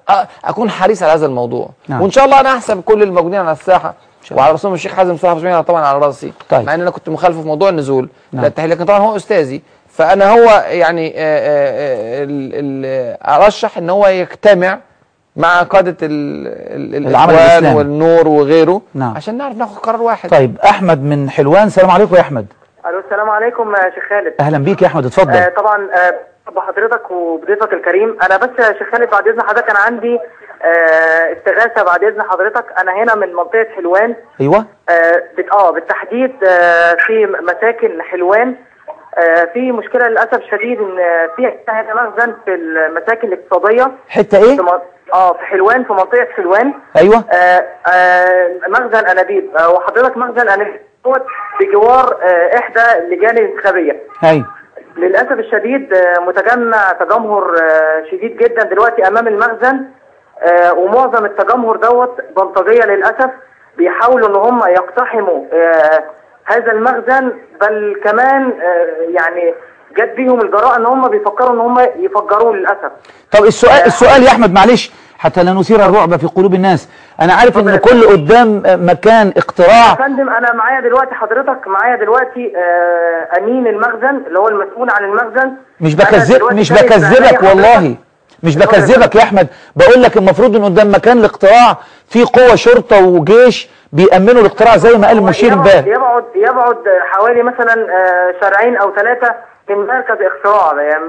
أكون حريص على هذا الموضوع نعم. وإن شاء الله أنا أحسب كل الموجودين على الساحة. وعلى رسول الشيخ حازم حسين طبعا على رأسي طيب. مع إن أنا كنت مخالفه في موضوع النزول نعم. لا التحليل لكن طبعا هو أستاذي فأنا هو يعني آه، آه، آه، أرشح إن هو يجتمع مع قادة الإخوان. والنور وغيره نعم. عشان نعرف ناخد قرار واحد طيب أحمد من حلوان السلام عليكم يا أحمد ألو السلام عليكم يا شيخ خالد. أهلا بيك يا أحمد اتفضل. آه طبعا آه بحضرتك وبضيفك الكريم. أنا بس يا شيخ خالد بعد إذن حضرتك أنا عندي آه استغاثة بعد إذن حضرتك. أنا هنا من منطقة حلوان. أيوه. آه بت- آه بالتحديد آه في مساكن حلوان. آه في مشكلة للأسف شديد إن آه، في هنا مخزن في المساكن الاقتصادية. حتة إيه؟ في من- آه في حلوان في منطقة حلوان. أيوه. آه آه مخزن أنابيب. آه وحضرتك مخزن أنابيب. دوت بجوار آه إحدى اللجان الانتخابية. أيوه. للأسف الشديد آه، متجمع تجمهر آه، شديد جدا دلوقتي أمام المخزن ومعظم التجمهر دوت بلطجية للأسف بيحاولوا إن هم يقتحموا آه، هذا المخزن بل كمان آه، يعني جت بيهم الجراءه إن هم بيفكروا إن هم يفجروه للأسف. طب السؤال السؤال يا أحمد معلش. حتى لا نثير الرعب في قلوب الناس. أنا عارف إن كل قدام مكان يا اقتراع. فندم أنا معايا دلوقتي حضرتك معايا دلوقتي آه، أمين المخزن اللي هو المسؤول عن المخزن. مش بكذب مش بكذبك والله. مش يا بكذبك يا أحمد. بقول لك المفروض إن قدام مكان الاقتراع في قوة شرطة وجيش بيأمنوا الاقتراع زي ما قال المشير امبارح. يبعد يبعد حوالي مثلا آه، شارعين أو ثلاثة من مركز اختراع يعني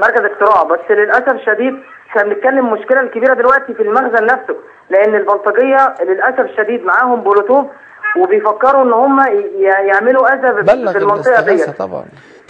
مركز اختراع بس للأسف الشديد إحنا بنتكلم المشكلة الكبيره دلوقتي في المخزن نفسه لأن البلطجية للأسف الشديد معاهم بلوتوث وبيفكروا إن هم يعملوا أذى في المنطقة ديت.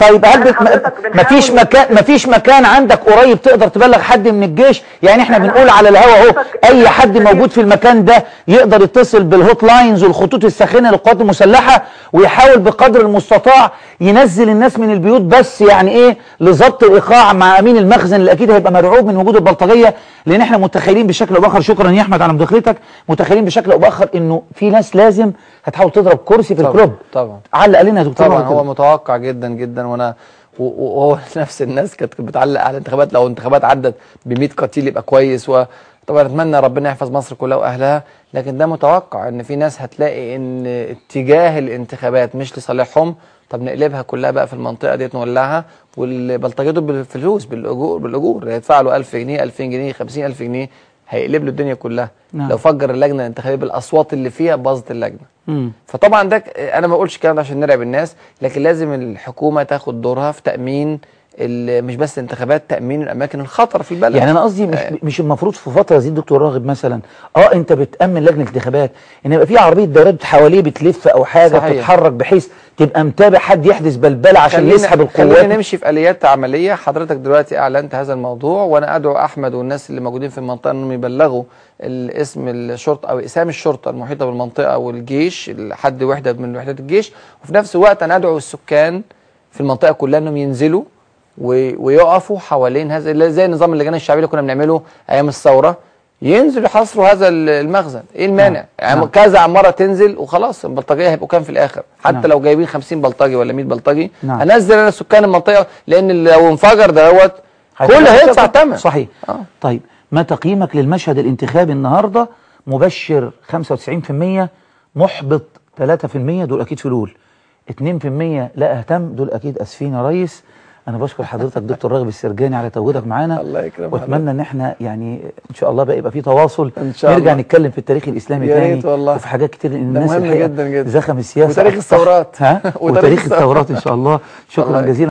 طيب هل بت... حضرتك ما بنحاول فيش مكان ما فيش مكان عندك قريب تقدر تبلغ حد من الجيش؟ يعني إحنا بنقول على الهوا اهو أي حد موجود في المكان ده يقدر يتصل بال hotlines والخطوط الساخنة للقوات المسلحة ويحاول بقدر المستطاع ينزل الناس من البيوت بس يعني إيه؟ لضبط الإيقاع مع أمين المخزن اللي أكيد هيبقى مرعوب من وجود البلطجية لأن إحنا متخيلين بشكل أو بآخر شكرا يا أحمد على مداخلتك متخيلين بشكل أو بآخر إنه في ناس لازم هتحاول تضرب كرسي في طبعا الكلوب. طبعا. علق علينا يا دكتور طبعا هو. متوقع جدا جدا وأنا و- و- وهو نفس الناس كانت بتعلق على الانتخابات. لو الانتخابات عدت ب 100 قتيل يبقى كويس وطبعا اتمنى ربنا يحفظ مصر كلها وأهلها لكن ده متوقع إن في ناس هتلاقي إن اتجاه الانتخابات مش لصالحهم طب نقلبها كلها بقى في المنطقة ديت نولعها والبلطجيه دول بالفلوس بالاجور بالأجور. هيدفع له 1000 جنيه 2000 جنيه 50000 جنيه. هيقلب له الدنيا كلها نعم. لو فجر اللجنة الانتخابيه بالاصوات اللي فيها باظت اللجنة مم. فطبعا ده أنا ما بقولش الكلام ده عشان نرعب الناس لكن لازم الحكومة تاخد دورها في تأمين مش بس انتخابات تأمين الأماكن الخطر في البلد. يعني أنا قصدي مش مش المفروض في فترة زي الدكتور راغب مثلا آه أنت بتأمن لجنة انتخابات إن يبقى في عربية دورات حواليه بتلف أو حاجة صحيح. بتتحرك بحيث تبقى متابع حد يحدث بلبلة عشان يسحب القوات. خلينا نمشي في آليات عملية. حضرتك دلوقتي أعلنت هذا الموضوع وأنا أدعو أحمد والناس اللي موجودين في المنطقة إنهم يبلغوا الاسم الشرطة أو اقسام الشرطة المحيطة بالمنطقة والجيش حد وحدة من وحدات الجيش. وفي نفس الوقت أنا أدعو السكان في المنطقة كلها إنهم ينزلوا ويقفوا حوالين هذا زي نظام اللجان الشعبيه اللي كنا بنعمله أيام الثورة. ينزلوا يحاصروا هذا ال- المخزن. إيه المانع؟ يعني نعم. كذا عماره تنزل وخلاص البلطجية هيبقوا كام في الآخر؟ حتى نعم. لو جايبين 50 بلطجي ولا 100 بلطجي نعم. هنزل أنا سكان المنطقة لأن لو انفجر دوت كل هيدفع ثمن صحيح. آه. طيب ما تقييمك للمشهد الانتخابي النهارده؟ مبشر 95% محبط 3% دول أكيد فلول 2% لا أهتم دول أكيد آسفين يا ريس. أنا بشكر حضرتك دكتور راغب السرجاني على تواجدك معانا الله يكرمك وأتمنى إن إحنا يعني إن شاء الله بقى يبقى في تواصل إن شاء نرجع الله. نتكلم في التاريخ الإسلامي تاني والله. وفي حاجات كتير لأن ده الناس مهم جدا جدا. زخم السياسة وتاريخ الثورات. ها وتاريخ الثورات. إن شاء الله شكرا جزيلا